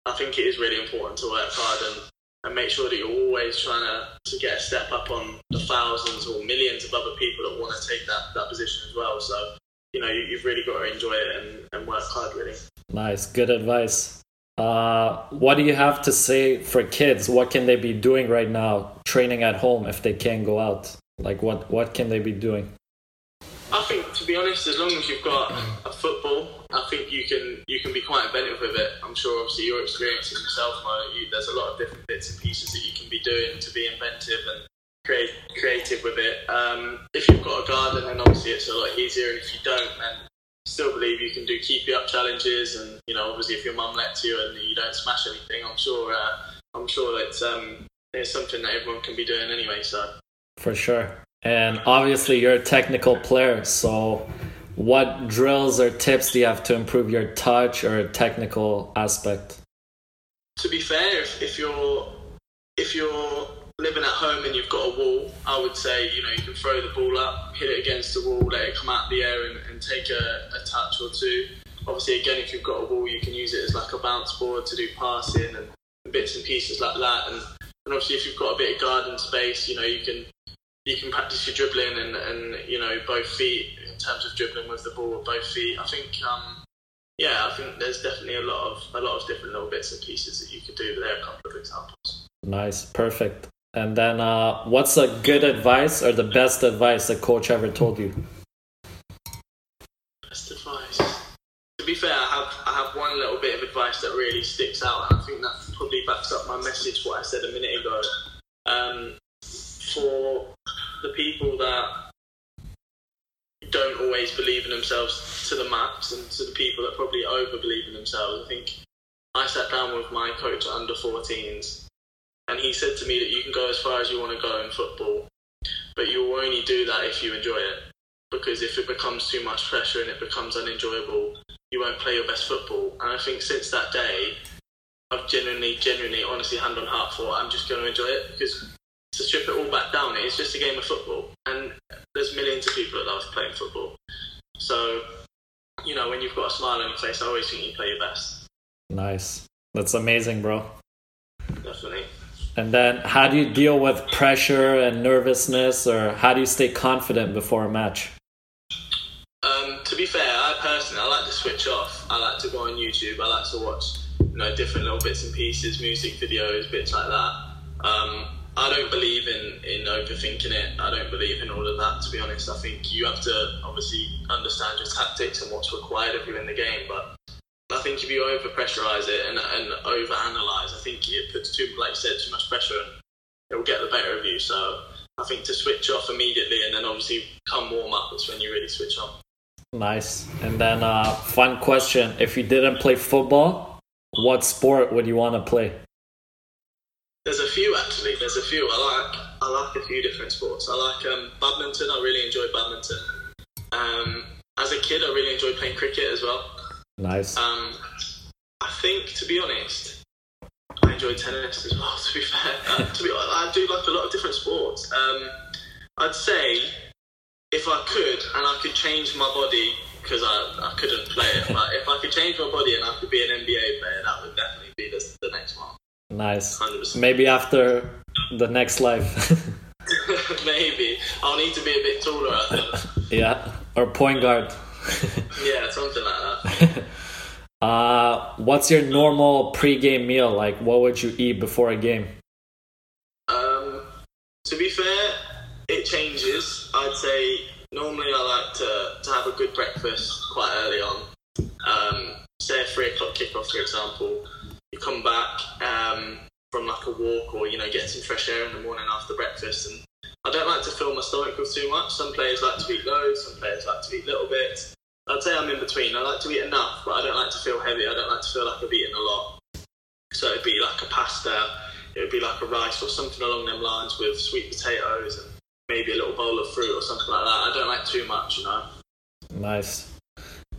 S6: I think it is really important to work hard and, and make sure that you're always trying to, to get a step up on the thousands or millions of other people that want to take that, that position as well. So, you know, you, have really got to enjoy it and, and work hard, really.
S3: Nice, good advice. Uh, what do you have to say for kids? What can they be doing right now, training at home if they can't go out? Like, what, what can they be doing?
S6: I think, to be honest, as long as you've got a football, I think you can you can be quite inventive with it. I'm sure, obviously, your experience experiencing yourself. You, there's a lot of different bits and pieces that you can be doing to be inventive and create creative with it. Um, if you've got a garden, then obviously it's a lot easier. And if you don't, then still believe you can do keep you up challenges. And you know, obviously, if your mum lets you and you don't smash anything, I'm sure uh, I'm sure it's um, it's something that everyone can be doing anyway. So
S3: for sure. And obviously, you're a technical player. So, what drills or tips do you have to improve your touch or technical aspect?
S6: To be fair, if, if you're if you're living at home and you've got a wall, I would say you know you can throw the ball up, hit it against the wall, let it come out the air, and, and take a, a touch or two. Obviously, again, if you've got a wall, you can use it as like a bounce board to do passing and bits and pieces like that. And, and obviously, if you've got a bit of garden space, you know you can you can practice your dribbling and, and you know both feet in terms of dribbling with the ball with both feet. I think um, yeah, I think there's definitely a lot of a lot of different little bits and pieces that you could do. There are a couple of examples.
S3: Nice, perfect. And then, uh, what's a good advice or the best advice that coach ever told you?
S6: Best advice. To be fair, I have I have one little bit of advice that really sticks out, I think that probably backs up my message. What I said a minute ago. Um, for the people that don't always believe in themselves to the max and to the people that probably over believe in themselves. I think I sat down with my coach at under 14s and he said to me that you can go as far as you want to go in football, but you will only do that if you enjoy it. Because if it becomes too much pressure and it becomes unenjoyable, you won't play your best football. And I think since that day, I've genuinely, genuinely, honestly, hand on heart thought I'm just going to enjoy it because to strip it all back down, it's just a game of football, and there's millions of people that love playing football. So, you know, when you've got a smile on your face, I always think you play your best.
S3: Nice. That's amazing, bro.
S6: Definitely.
S3: And then, how do you deal with pressure and nervousness, or how do you stay confident before a match?
S6: Um, to be fair, I personally I like to switch off. I like to go on YouTube. I like to watch, you know, different little bits and pieces, music videos, bits like that. Um, I don't believe in, in overthinking it. I don't believe in all of that, to be honest. I think you have to obviously understand your tactics and what's required of you in the game. But I think if you over pressurize it and, and over analyze, I think it puts too, like you said, too much pressure and it will get the better of you. So I think to switch off immediately and then obviously come warm up is when you really switch on.
S3: Nice. And then, uh, fun question: If you didn't play football, what sport would you want to play?
S6: There's a few actually. There's a few. I like I like a few different sports. I like um, badminton. I really enjoy badminton. Um, as a kid, I really enjoyed playing cricket as well.
S3: Nice.
S6: Um, I think, to be honest, I enjoy tennis as well. To be fair, uh, to be honest, I do like a lot of different sports. Um, I'd say if I could and I could change my body because I, I couldn't play it, but if I could change my body and I could be an NBA player, that would definitely be the, the next one.
S3: Nice. 100%. Maybe after the next life.
S6: Maybe. I'll need to be a bit taller, I think.
S3: yeah, or point guard.
S6: yeah, something like that.
S3: uh, what's your normal pre-game meal? Like, what would you eat before a game?
S6: Um, to be fair, it changes. I'd say normally I like to, to have a good breakfast quite early on. Um, say a three o'clock kickoff, for example you come back um, from like a walk or you know get some fresh air in the morning after breakfast and I don't like to fill my stomach with too much. Some players like to eat loads, some players like to eat little bits. I'd say I'm in between. I like to eat enough, but I don't like to feel heavy. I don't like to feel like I've eaten a lot. So it'd be like a pasta, it would be like a rice or something along them lines with sweet potatoes and maybe a little bowl of fruit or something like that. I don't like too much, you know.
S3: Nice.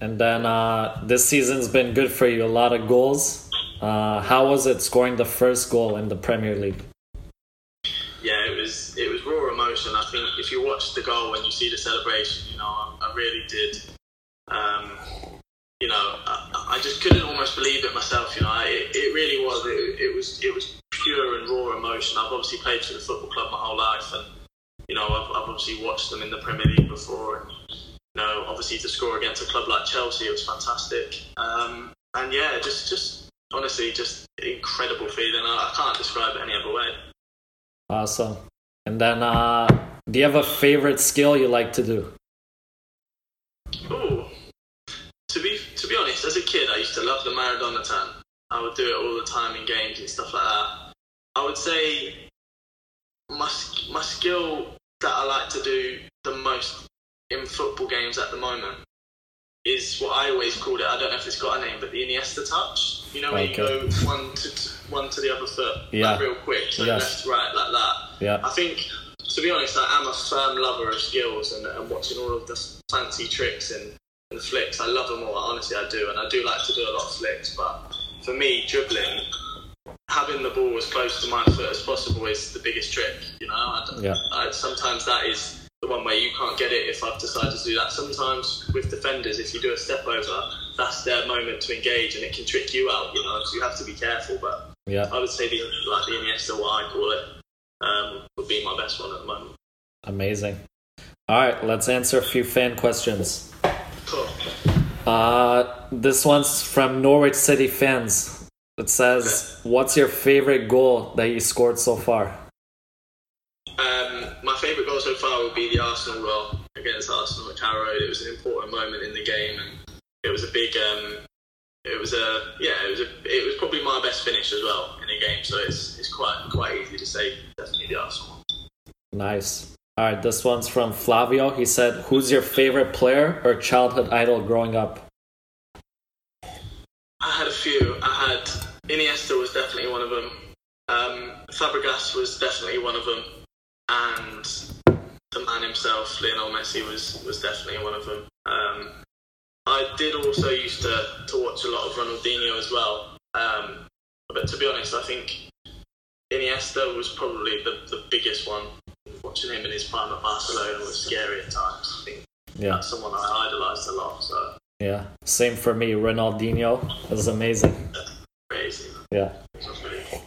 S3: And then uh, this season's been good for you. A lot of goals. Uh, how was it scoring the first goal in the Premier League?
S6: You watch the goal and you see the celebration, you know, I, I really did. Um, you know, I, I, just couldn't almost believe it myself. You know, I, it, really was. It, it was it was pure and raw emotion. I've obviously played for the football club my whole life, and you know, I've, I've obviously watched them in the Premier League before, and you know, obviously to score against a club like Chelsea, it was fantastic. Um, and yeah, just just honestly, just incredible feeling. I, I can't describe it any other way.
S3: Awesome. And then, uh, do you have a favorite skill you like to do?
S6: Ooh. To be to be honest, as a kid, I used to love the Maradona turn. I would do it all the time in games and stuff like that. I would say my my skill that I like to do the most in football games at the moment is what I always called it. I don't know if it's got a name, but the Iniesta touch. You know, when you go one to one to the other foot,
S3: Yeah.
S6: like real quick, so
S3: Yes.
S6: left to right like that.
S3: Yeah.
S6: I think, to be honest, I am a firm lover of skills and, and watching all of the fancy tricks and, and flicks. I love them all. Honestly, I do, and I do like to do a lot of flicks. But for me, dribbling, having the ball as close to my foot as possible is the biggest trick. You know, I,
S3: Yeah.
S6: I, sometimes that is the one way you can't get it if I've decided to do that. Sometimes with defenders, if you do a step over, that's their moment to engage, and it can trick you out. You know, so you have to be careful. But
S3: Yeah.
S6: I would say the like the Iniesta, what I call it, um, would be my best one at the moment.
S3: Amazing. All right, let's answer a few fan questions.
S6: Cool.
S3: Uh, this one's from Norwich City fans. It says, "What's your favorite goal that you scored so far?"
S6: Um, my favourite goal so far would be the Arsenal goal against Arsenal at Carrow. It was an important moment in the game, and it was a big. Um, it was a yeah. It was a. It was probably my best finish as well in a game. So it's it's quite quite easy to say definitely the Arsenal.
S3: Nice. All right, this one's from Flavio. He said, "Who's your favorite player or childhood idol growing up?"
S6: I had a few. I had Iniesta was definitely one of them. Um, Fabregas was definitely one of them, and the man himself, Lionel Messi, was was definitely one of them. Um, I did also used to to watch a lot of Ronaldinho as well. Um, but to be honest, I think Iniesta was probably the, the biggest one. Watching him in his prime at Barcelona was scary at times. I think
S3: Yeah,
S6: that's someone I idolised a lot. So
S3: yeah. Same for me. Ronaldinho was amazing.
S6: crazy.
S3: Yeah.
S6: It was really cool.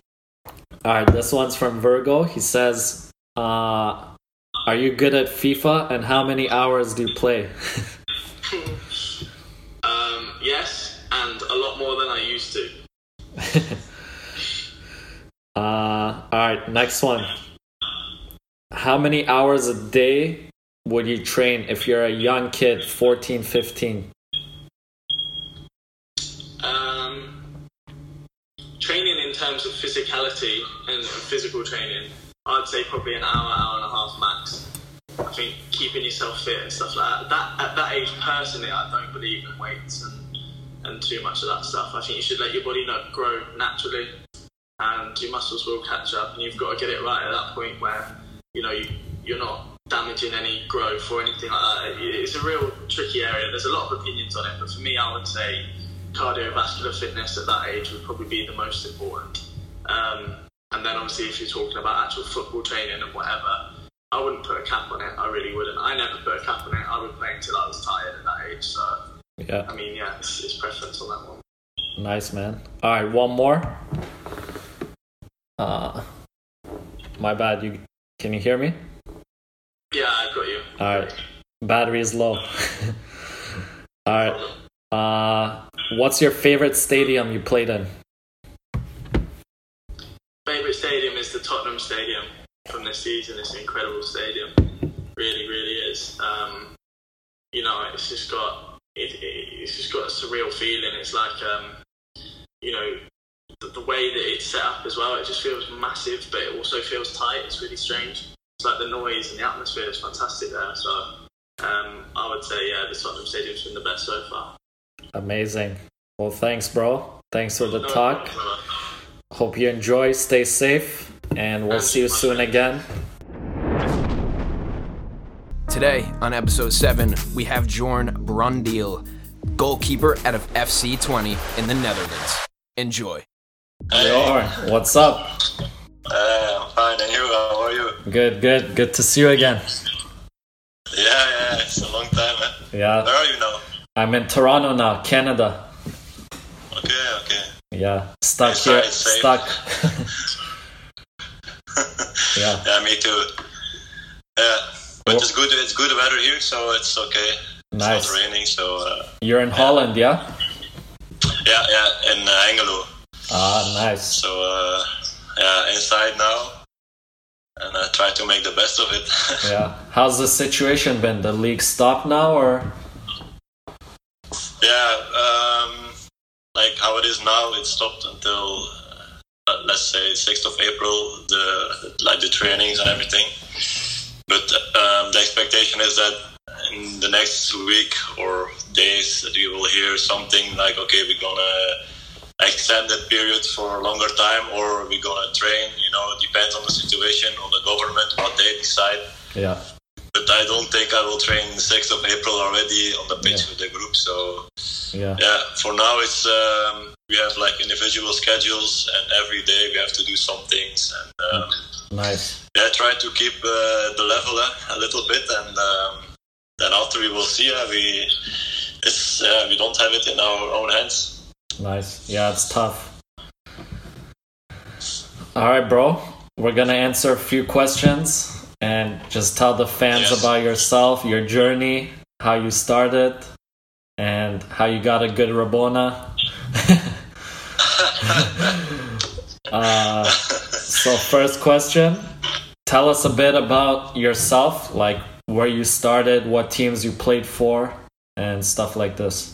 S3: All right, this one's from Virgo. He says, uh, "Are you good at FIFA and how many hours do you play?"
S6: Yes, and a lot more than I used to.
S3: uh, all right, next one. How many hours a day would you train if you're a young kid, 14, 15?
S6: Um, training in terms of physicality and physical training, I'd say probably an hour, hour and a half max. I think keeping yourself fit and stuff like that. That at that age, personally, I don't believe in weights and and too much of that stuff. I think you should let your body not grow naturally, and your muscles will catch up. And you've got to get it right at that point where you know you, you're not damaging any growth or anything like that. It's a real tricky area. There's a lot of opinions on it, but for me, I would say cardiovascular fitness at that age would probably be the most important. Um, and then obviously, if you're talking about actual football training and whatever, I wouldn't put a cap on it. I really wouldn't. I never put a cap on it. I would play until I was tired at that age. So,
S3: Yeah,
S6: I mean, yeah, it's, it's preference on that one.
S3: nice, man. All right, one more. Uh, my bad. You can you hear me?
S6: Yeah, I've got you.
S3: All right, battery is low. all right. Uh, what's your favorite stadium you played in?
S6: Favourite stadium is the Tottenham Stadium from this season. It's an incredible stadium. Really, really is. Um, you know, it's just got it, it, it's just got a surreal feeling. It's like um, you know the, the way that it's set up as well. It just feels massive, but it also feels tight. It's really strange. It's like the noise and the atmosphere is fantastic there. So um, I would say yeah, the Tottenham Stadium's been the best so far.
S3: Amazing. Well, thanks, bro. Thanks for the
S6: No
S3: talk.
S6: problem, brother.
S3: Hope you enjoy. Stay safe, and we'll see you soon again.
S2: Today, on episode 7, we have Jorn Brondeel, goalkeeper out of FC Twente in the Netherlands. Enjoy.
S3: Jorn, what's up?
S5: Uh, I'm fine, and you? How are you?
S3: Good, good. Good to see you again.
S5: Yeah, yeah, it's a long time, man.
S3: Yeah,
S5: Where are you now?
S3: I'm in Toronto now, Canada. Okay, okay. Yeah, stuck
S7: Inside
S3: here,
S7: safe.
S3: stuck. yeah,
S7: Yeah, me too. Yeah, but it's good. It's good weather here, so it's okay. It's
S3: Nice.
S7: not raining, so uh,
S3: you're in Holland, yeah?
S7: yeah, yeah, in uh.
S3: Ah, nice.
S7: So uh, yeah, inside now, and I try to make the best of it.
S3: Yeah. How's the situation been? The league stopped now, or
S7: yeah, um, like how it is now, it stopped until uh, let's say sixth of April. The like the trainings and everything. But um, the expectation is that in the next week or days that we will hear something like, okay, we're gonna extend that period for a longer time, or we're gonna train. You know, it depends on the situation, on the government, what they decide.
S3: yeah,
S7: But I don't think I will train the 6th of April already on the pitch
S3: Yeah.
S7: with the group. So
S3: yeah,
S7: yeah, for now it's um, we have like individual schedules, and every day we have to do some things. And um,
S3: nice.
S7: yeah, try to keep uh, the level uh, a little bit, and um, then after we will see. Uh, we it's uh, we don't have it in our own hands.
S3: Nice. Yeah, it's tough. All right, bro. We're gonna answer a few questions and just tell the fans
S7: Yes.
S3: about yourself, your journey, how you started, and how you got a good Rabona. uh, so, first question Tell us a bit about yourself, like where you started, what teams you played for, and stuff like this.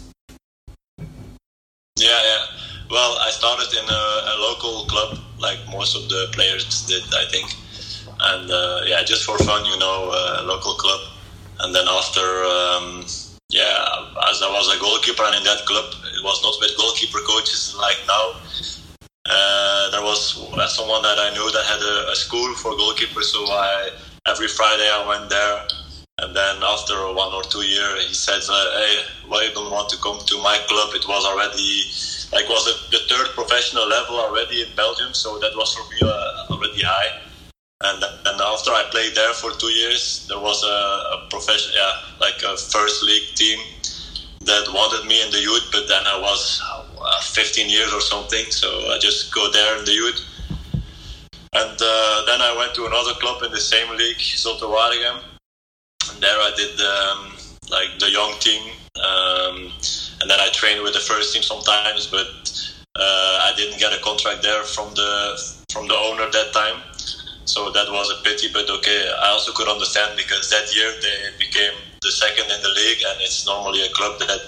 S7: Yeah, yeah. Well, I started in a, a local club, like most of the players did, I think. And uh, yeah, just for fun, you know, a local club. And then after, um, yeah, as I was a goalkeeper, and in that club, it was not with goalkeeper coaches like now. Uh, there was uh, someone that I knew that had a, a school for goalkeepers, so I every Friday I went there. And then after one or two years, he said, uh, "Hey, why you don't want to come to my club?" It was already like was it the third professional level already in Belgium, so that was for me uh, already high. And and after I played there for two years, there was a, a yeah, like a first league team that wanted me in the youth, but then I was uh, 15 years or something, so I just go there in the youth. And uh, then I went to another club in the same league, Zulte Waregem. And there I did um, like the young team, um, and then I trained with the first team sometimes, but uh, I didn't get a contract there from the from the owner that time. So that was a pity, but okay. I also could understand because that year they became the second in the league, and it's normally a club that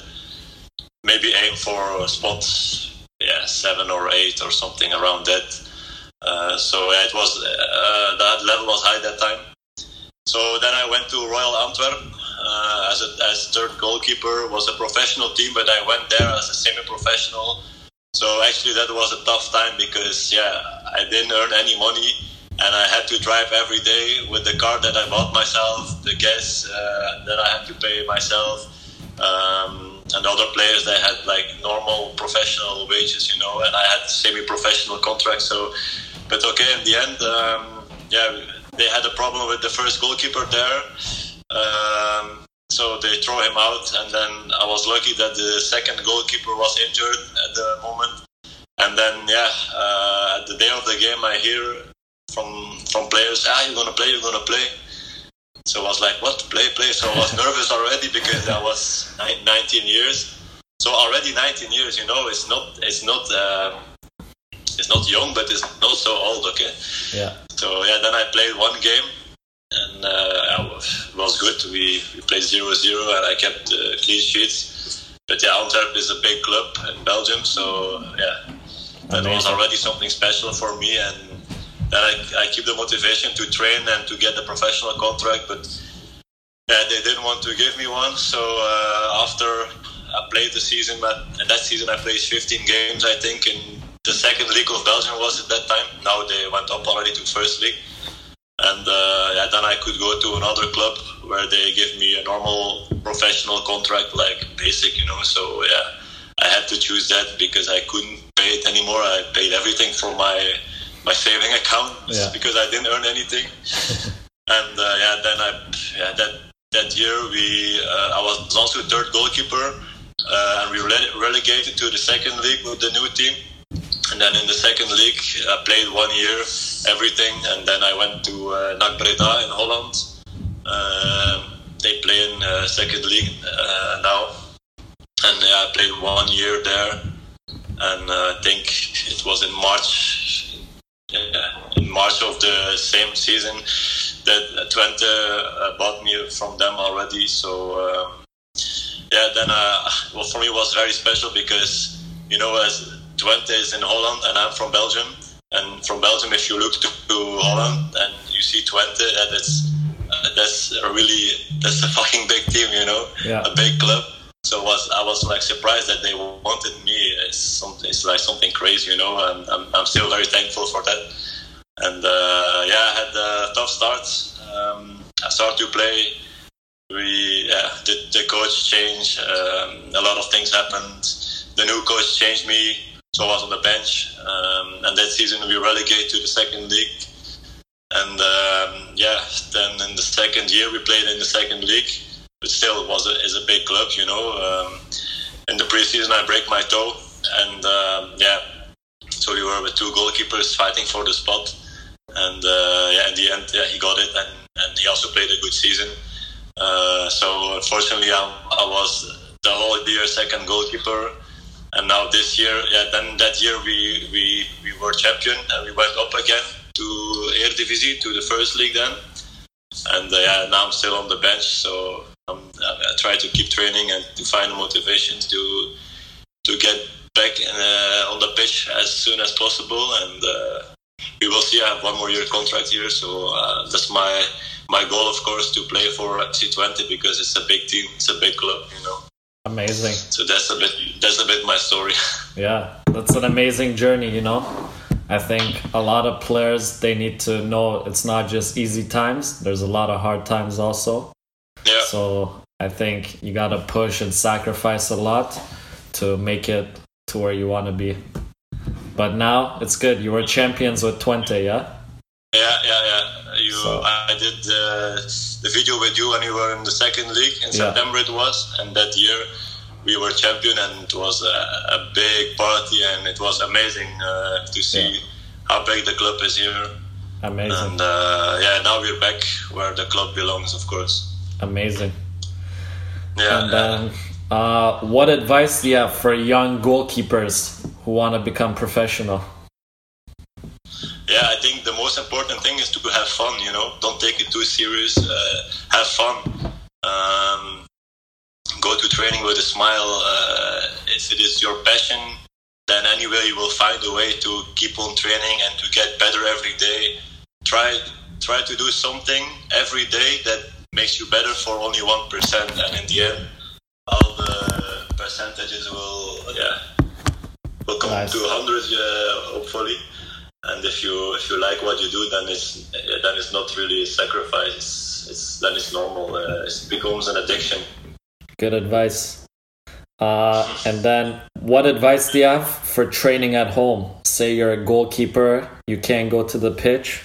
S7: maybe aim for spots, yeah, seven or eight or something around that. Uh, so it was uh, that level was high that time. So then I went to Royal Antwerp uh, as a as third goalkeeper. Was a professional team, but I went there as a semi-professional. So actually, that was a tough time because yeah, I didn't earn any money, and I had to drive every day with the car that I bought myself, the gas uh, that I had to pay myself, um, and other players they had like normal professional wages, you know, and I had semi-professional contracts. So, but okay, in the end, um, yeah, they had a problem with the first goalkeeper there. Um, so they throw him out, and then I was lucky that the second goalkeeper was injured at the moment. And then, yeah, uh, at the day of the game, I hear from from players, "Ah, you're gonna play, you're gonna play." So I was like, "What? Play, play!" So I was nervous already because I was 19 years. So already 19 years, you know, it's not it's not um, it's not young, but it's not so old. Okay.
S3: Yeah,
S7: So yeah, then I played one game, and uh, it was good. We we played 0-0 and I kept uh, clean sheets. But yeah, Antwerp is a big club in Belgium, so yeah, that was already something special for me. And I, I keep the motivation to train and to get a professional contract, but yeah, they didn't want to give me one. So uh, after I played the season, but and that season I played 15 games, I think, in the second league of Belgium was at that time. Now they went up already to first league, and uh, yeah, then I could go to another club where they give me a normal professional contract, like basic, you know. So yeah, I had to choose that because I couldn't pay it anymore. I paid everything for my my saving account
S3: Yeah.
S7: because I didn't earn anything. and uh, yeah, then I yeah, that that year we uh, I was also third goalkeeper, uh, and we rele- relegated to the second league with the new team. and then in the second league, I played one year, everything, and then I went to uh, NAC Breda in Holland. Um, they play in uh, second league uh, now, and yeah, I played one year there, and uh, I think it was in March, in March of the same season that Twente uh, bought me from them already. So um, yeah, then uh, well for me it was very special because you know as Twente is in Holland and I'm from Belgium, and from Belgium if you look to, to Holland and you see Twente, that is uh, that's a really that's a fucking big team, you know,
S3: Yeah.
S7: a big club. So was I was like surprised that they wanted me. It's something. It's like something crazy, you know. And I'm, I'm still very thankful for that. And uh, yeah, I had a tough start. Um, I started to play. We yeah, the, the coach changed. Um, a lot of things happened. The new coach changed me, so I was on the bench. Um, and that season we relegated to the second league. And um, yeah, then in the second year we played in the second league, but still was a, is a big club, you know. Um, in the preseason I break my toe, and um, yeah, so we were with two goalkeepers fighting for the spot, and uh, yeah, in the end, yeah, he got it, and, and he also played a good season. Uh, so unfortunately, I, I was the whole year second goalkeeper, and now this year, yeah, then that year we we, we were champion, and we went up again to Eredivisie to the first league then, and uh, yeah, now I'm still on the bench, so I'm, I try to keep training and to find the motivation to to get back uh, on the pitch as soon as possible, and uh, we will see. I have one more year contract here, so uh, that's my my goal, of course, to play for FC Twente because it's a big team, it's a big club, you know.
S3: Amazing.
S7: So that's a bit that's a bit my story.
S3: Yeah, that's an amazing journey, you know. I think a lot of players they need to know it's not just easy times. There's a lot of hard times also.
S7: Yeah,
S3: So I think you gotta push and sacrifice a lot to make it to where you want to be. But now it's good. You were champions with Twente, yeah.
S7: yeah, yeah, yeah. You,
S3: So-
S7: I did uh, the video with you when you were in the second league in
S3: Yeah.
S7: September. It was, and that year we were champion, and it was a, a big party, and it was amazing uh, to see
S3: Yeah.
S7: how big the club is here.
S3: Amazing,
S7: And uh, yeah, now we're back where the club belongs, of course.
S3: Amazing.
S7: Yeah,
S3: And then, uh, what advice do you have for young goalkeepers who want to become professional?
S7: yeah. I think the most important thing is to have fun. You know, don't take it too serious. Uh, have fun. Um, go to training with a smile. Uh, if it is your passion, then anyway you will find a way to keep on training and to get better every day. Try try to do something every day that makes you better for only one percent, and in the end, all the percentages will yeah will come
S3: Nice.
S7: to 100, uh, hopefully. And if you if you like what you do, then it's then it's not really a sacrifice. It's, it's then it's normal. Uh, it becomes an addiction.
S3: Good advice. Uh, and then, what advice do you have for training at home? Say you're a goalkeeper, you can't go to the pitch.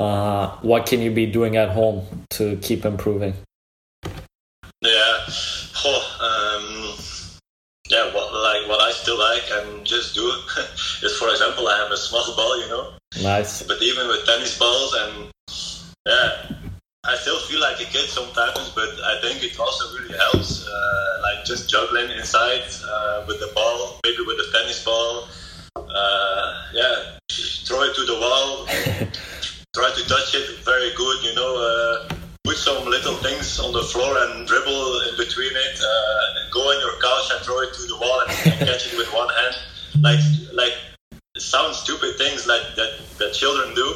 S3: Uh, what can you be doing at home to keep improving?
S7: Yeah. Oh, um, yeah. What like what I still like and just do is, for example, I have a small ball, you know.
S3: Nice.
S7: But even with tennis balls and yeah, I still feel like a kid sometimes. But I think it also really helps, uh, like just juggling inside uh, with the ball, maybe with the tennis ball. Uh, yeah, throw it to the wall. try to touch it very good, you know. Uh, put some little things on the floor and dribble in between it. Uh, and go on your couch and throw it to the wall and, and catch it with one hand. Like, like it sounds stupid things like that that children do,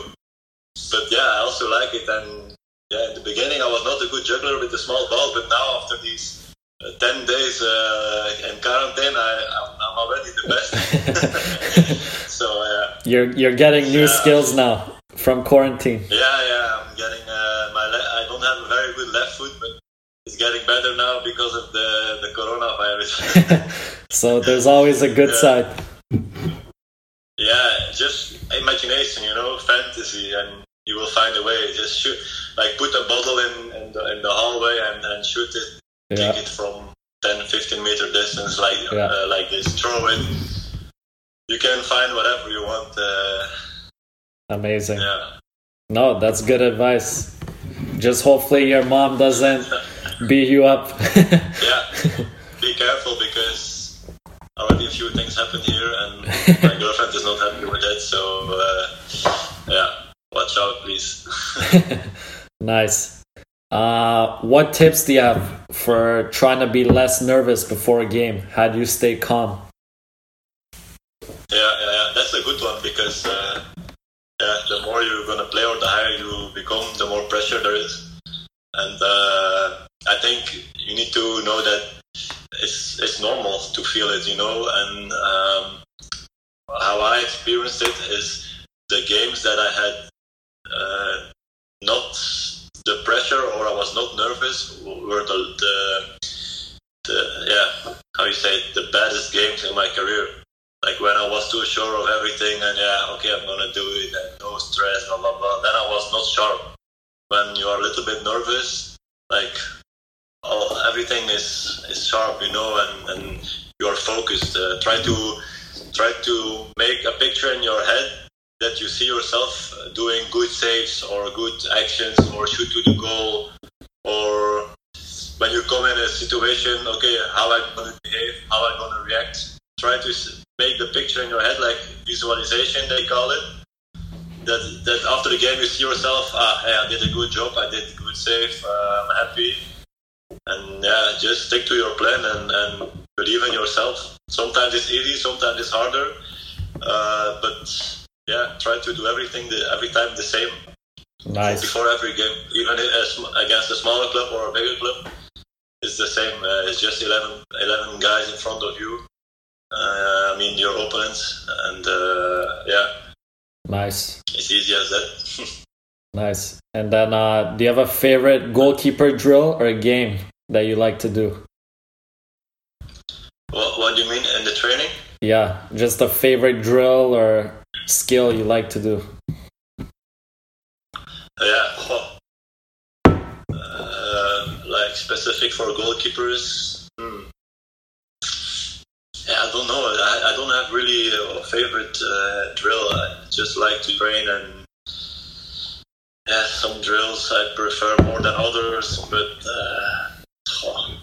S7: but yeah, I also like it. And yeah, in the beginning I was not a good juggler with the small ball, but now after these uh, ten days uh, in quarantine, I, I'm, I'm already the best. so yeah.
S3: You're you're getting new
S7: Yeah.
S3: skills now from quarantine.
S7: Yeah, yeah, I'm getting uh, my. Le- I don't have a very good left foot, but it's getting better now because of the the coronavirus.
S3: So there's always a good
S7: Yeah.
S3: side.
S7: yeah, just imagination, you know, fantasy, and you will find a way. Just shoot, like put a bottle in in the, in the hallway and, and shoot it,
S3: Yeah.
S7: kick it from 10, 15 meter distance, like
S3: Yeah.
S7: uh, like this, throw it. you can find whatever you want. Uh,
S3: Amazing.
S7: yeah.
S3: No, that's good advice. Just hopefully your mom doesn't beat you up.
S7: Yeah. Be careful because already a few things happened here, and my girlfriend is not happy with that. So uh, yeah, watch out, please.
S3: nice. Uh, what tips do you have for trying to be less nervous before a game? How do you stay calm?
S7: Yeah, yeah, yeah, that's a good one because uh, yeah, the more you're gonna play or the higher you become, the more pressure there is. And uh, I think you need to know that it's it's normal to feel it, you know. And um, how I experienced it is the games that I had uh, not the pressure or I was not nervous were the the, the yeah how you say it, the baddest games in my career like when I was too sure of everything and yeah, okay, I'm gonna do it and no stress, blah blah blah. Then I was not sharp. When you are a little bit nervous, like all, everything is is sharp, you know, and and you are focused. Uh, try to try to make a picture in your head that you see yourself doing good saves or good actions or shoot to the goal or when you come in a situation, okay, how I'm gonna behave, how I'm gonna react. Try to make the picture in your head, like visualization, they call it. That, that after the game you see yourself, ah, hey, I did a good job, I did a good save, uh, I'm happy. And yeah, just stick to your plan and, and believe in yourself. Sometimes it's easy, sometimes it's harder. Uh, but yeah, try to do everything the, every time the same.
S3: Nice.
S7: Before every game, even against a smaller club or a bigger club, it's the same. Uh, it's just 11, 11 guys in front of you I mean, your opponents, and uh, yeah.
S3: Nice.
S7: It's easy as that.
S3: nice. And then, uh, do you have a favorite goalkeeper drill or a game that you like to do?
S7: What, what do you mean in the training?
S3: Yeah, just a favorite drill or skill you like to do.
S7: Yeah. Oh. like specific for goalkeepers. Don't know. I, I don't have really a favorite uh, drill. I just like to train and yeah, some drills I prefer more than others, but uh, oh,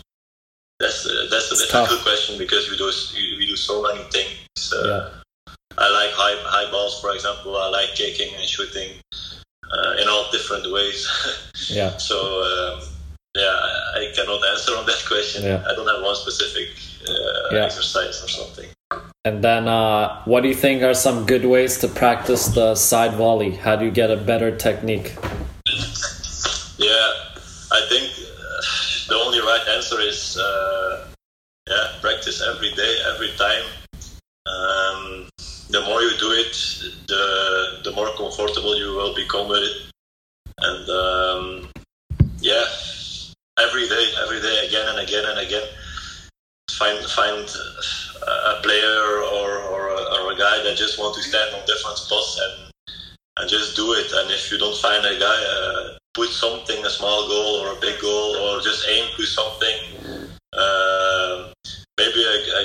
S7: that's uh, that's a difficult question because we do we do so many things. Uh, yeah. I like high high balls, for example. I like kicking and shooting uh, in all different ways.
S3: yeah.
S7: So um, yeah, I cannot answer on that question.
S3: Yeah.
S7: I don't have one specific uh, yeah. exercise or something.
S3: And then, uh, what do you think are some good ways to practice the side volley? How do you get a better technique?
S7: Yeah, I think uh, the only right answer is uh, yeah, practice every day, every time. Um, the more you do it, the the more comfortable you will become with it, and um, yeah, every day, every day, again and again and again find find a player or, or, a, or a guy that just want to stand on different spots and and just do it. And if you don't find a guy, uh, put something, a small goal or a big goal, or just aim to something. Uh, maybe a, a,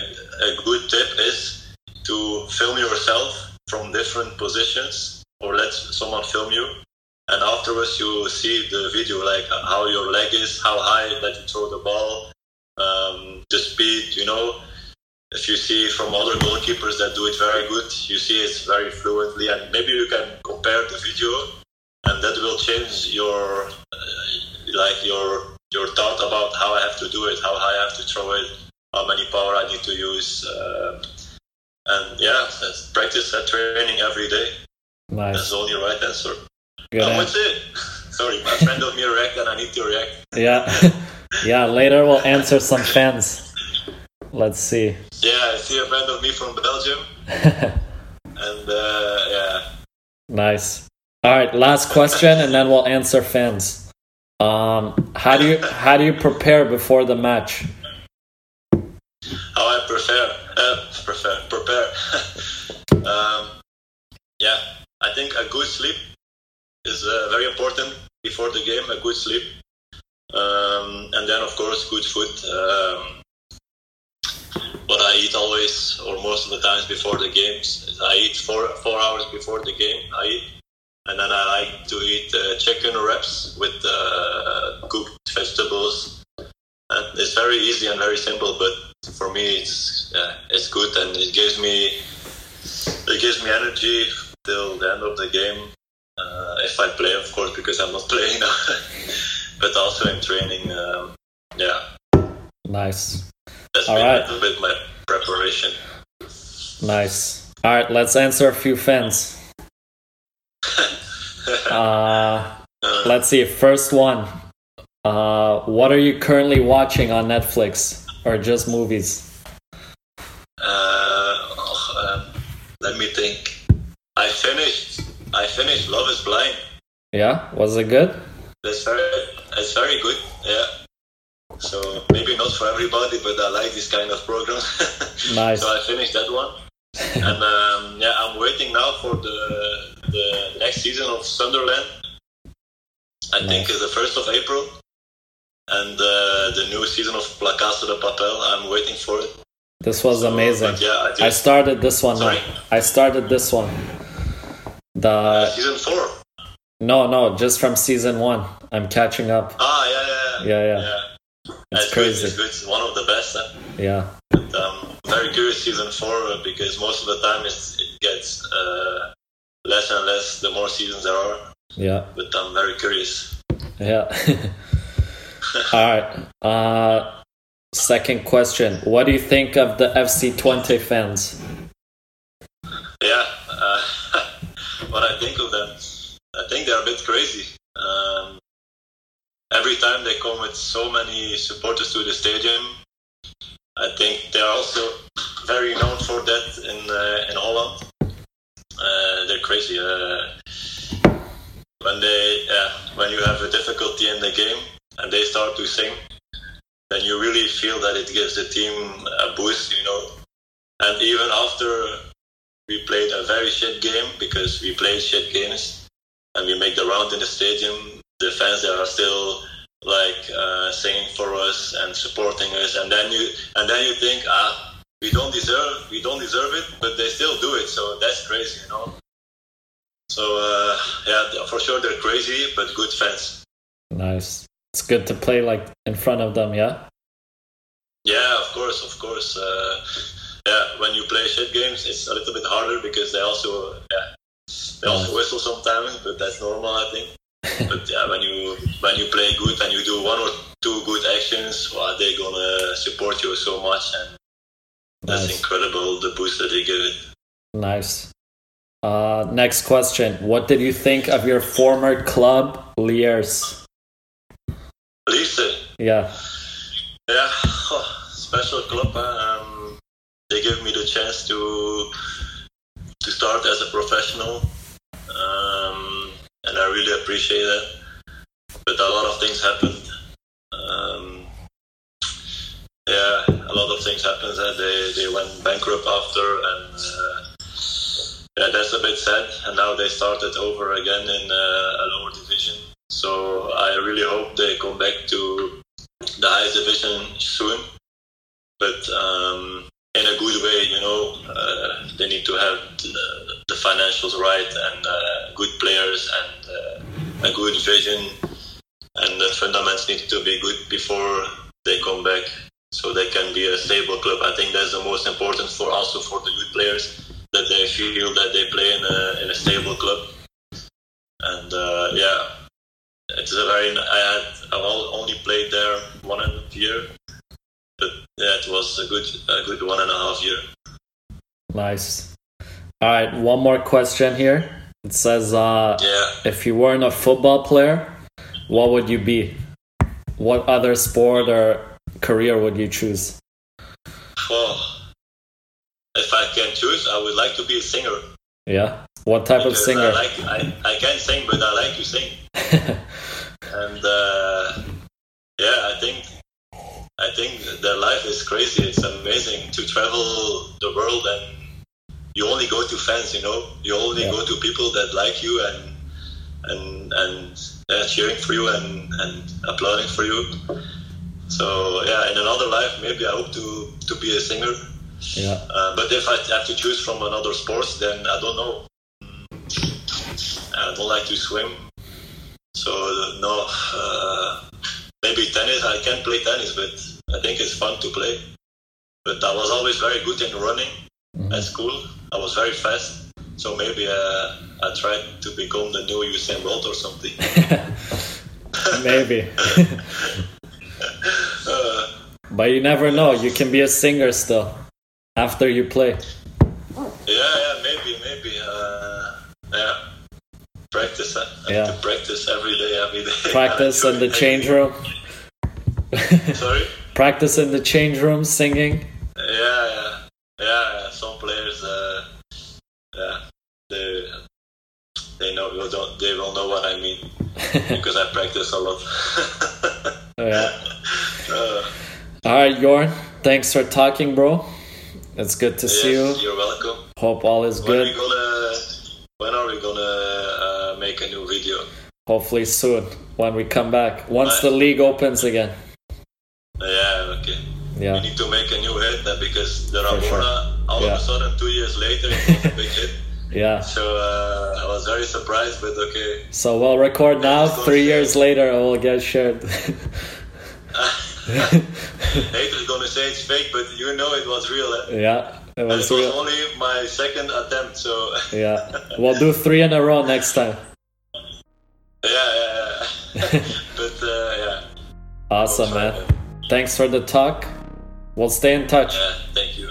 S7: a good tip is to film yourself from different positions or let someone film you and afterwards you see the video like how your leg is how high that you throw the ball um, the speed, you know, if you see from other goalkeepers that do it very good, you see it very fluently, and maybe you can compare the video, and that will change your uh, like your your thought about how I have to do it, how high I have to throw it, how many power I need to use, uh, and yeah, practice that training every day.
S3: Nice.
S7: That's the only right answer.
S3: Good
S7: what's it? Sorry, my friend told me to react, and I need to react.
S3: Yeah. yeah, later we'll answer some fans. Let's see.
S7: Yeah, I see a friend of me from Belgium. and uh, yeah.
S3: Nice. All right, last question, and then we'll answer fans. Um, how do you how do you prepare before the match?
S7: How I prepare, uh, prepare, prepare. um, yeah, I think a good sleep is uh, very important before the game. A good sleep um, and then, of course, good food. Um, what I eat always or most of the times before the games. I eat four four hours before the game. I eat, and then I like to eat uh, chicken wraps with uh, cooked vegetables. And it's very easy and very simple, but for me it's yeah, it's good and it gives me it gives me energy till the end of the game. Uh, if I play, of course, because I'm not playing now, but also in training. Um, yeah,
S3: Nice.
S7: that's
S3: All
S7: been
S3: right.
S7: a little bit my preparation.
S3: Nice. All right, let's answer a few fans. Uh, let's see. First one. Uh, what are you currently watching on Netflix or just movies?
S7: Uh, oh, um, let me think. I finished. I finished Love Is Blind.
S3: Yeah, was it good?
S7: That's very. It's very good. Yeah. So maybe not for everybody, but I like this kind of program.
S3: Nice.
S7: so I finished that one, and um, yeah, I'm waiting now for the the next season of Sunderland. I think it's the first of April, and uh, the new season of La Casa de Papel. I'm waiting for it.
S3: This was amazing.
S7: Yeah, I
S3: I started this one.
S7: Sorry?
S3: I started this one. The
S7: uh, season four.
S3: no, no, just from season one. I'm catching up.
S7: Ah, yeah, yeah,
S3: Yeah, yeah,
S7: yeah.
S3: It's
S7: It's
S3: crazy.
S7: Good. It's good. It's one of the best.
S3: Yeah.
S7: But, um, very curious season four uh, because most of the time it's, it gets uh, less and less the more seasons there are.
S3: Yeah,
S7: But I'm very curious.
S3: yeah. All right. Uh, second question: What do you think of the FC Twente fans?
S7: What I think of them, I think they're a bit crazy. Um, every time they come with so many supporters to the stadium, I think they're also very known for that in uh, in Holland. Uh, they're crazy. Uh, when they when you have a difficulty in the game and they start to sing, then you really feel that it gives the team a boost, you know. And even after we played a very shit game because we played shit games and we make the round in the stadium. The fans there are still like uh, singing for us and supporting us, and then you and then you think, ah, we don't deserve we don't deserve it, but they still do it. So that's crazy, you know. So uh, yeah, for sure they're crazy, but good fans.
S3: Nice. It's good to play like in front of them. Yeah.
S7: Yeah, of course, of course. Uh, yeah, when you play shit games, it's a little bit harder because they also yeah they also whistle sometimes, but that's normal, I think. but yeah, when you when you play good and you do one or two good actions, well, they're gonna support you so much, and that's
S3: Nice.
S7: incredible the boost that they give it.
S3: Nice. Uh, next question: What did you think of your former club, Lierse?
S7: Lierse.
S3: Yeah.
S7: yeah, special club. huh? Um, they gave me the chance to to start as a professional, um, and I really appreciate that. But a lot of things happened. Um, yeah, a lot of things happened. They they went bankrupt after, and uh, yeah, that's a bit sad. And now they started over again in uh, a lower division. So I really hope they come back to the highest division soon. But um, in a good way, you know, uh, they need to have the, the financials right and uh, good players and uh, a good vision, and the fundamentals need to be good before they come back, so they can be a stable club. I think that's the most important for also for the youth players that they feel that they play in a in a stable club. And uh, yeah, it's a very. I had I've only played there one year, but yeah, it was a good a good one and a half year.
S3: Nice. All right. One more question here. It says, uh,
S7: Yeah,
S3: if you weren't a football player, what would you be? What other sport or career would you choose?
S7: oh, if I can choose, I would like to be a singer.
S3: Yeah. What type of singer?
S7: I like I, I can't sing, but I like to sing. and uh, yeah, I think I think their life is crazy. It's amazing to travel the world and you only go to fans. You know, you only
S3: Yeah.
S7: go to people that like you and and and uh, cheering for you and and applauding for you. So yeah, in another life, maybe I hope to to be a singer.
S3: Yeah.
S7: Uh, but if I have to choose from another sports, then I don't know. I don't like to swim, so no. Uh, maybe tennis. I can play tennis, but I think it's fun to play. But I was always very good in running at school. I was very fast, so maybe uh, I tried to become the new Usain Bolt or something.
S3: Maybe.
S7: Uh,
S3: but you never know. You can be a singer still after you play.
S7: Yeah, yeah, maybe, maybe. Uh, yeah, practice.
S3: Yeah.
S7: to practice every day, every day.
S3: Practice in the change room.
S7: Sorry.
S3: Practice in the change room singing.
S7: Yeah, yeah, yeah. yeah. Some players, uh, yeah, they they know they don't they will know what I mean because I practice a lot.
S3: Yeah.
S7: uh,
S3: All right, Jorn. Thanks for talking, bro. It's good to see you.
S7: you're welcome.
S3: Hope all is
S7: When
S3: good.
S7: When are we gonna uh, make a new video?
S3: Hopefully soon when we come back. Once the league opens again.
S7: Yeah, okay.
S3: Yeah.
S7: We need to make a new hit uh, because the
S3: For sure.
S7: All
S3: Yeah.
S7: of a sudden, two years later, it was a big hit.
S3: Yeah.
S7: So uh, I was very surprised, but okay.
S3: So we'll record now. Three years later, it will get shared.
S7: Haters gonna say it's fake, but you know it was real. Eh?
S3: yeah. It was
S7: it was
S3: real.
S7: only my second attempt, so
S3: Yeah. We'll do three in a row next time.
S7: yeah, yeah, yeah. but uh, yeah,
S3: Awesome, man. Thanks for the talk. We'll stay in touch.
S7: yeah, thank you.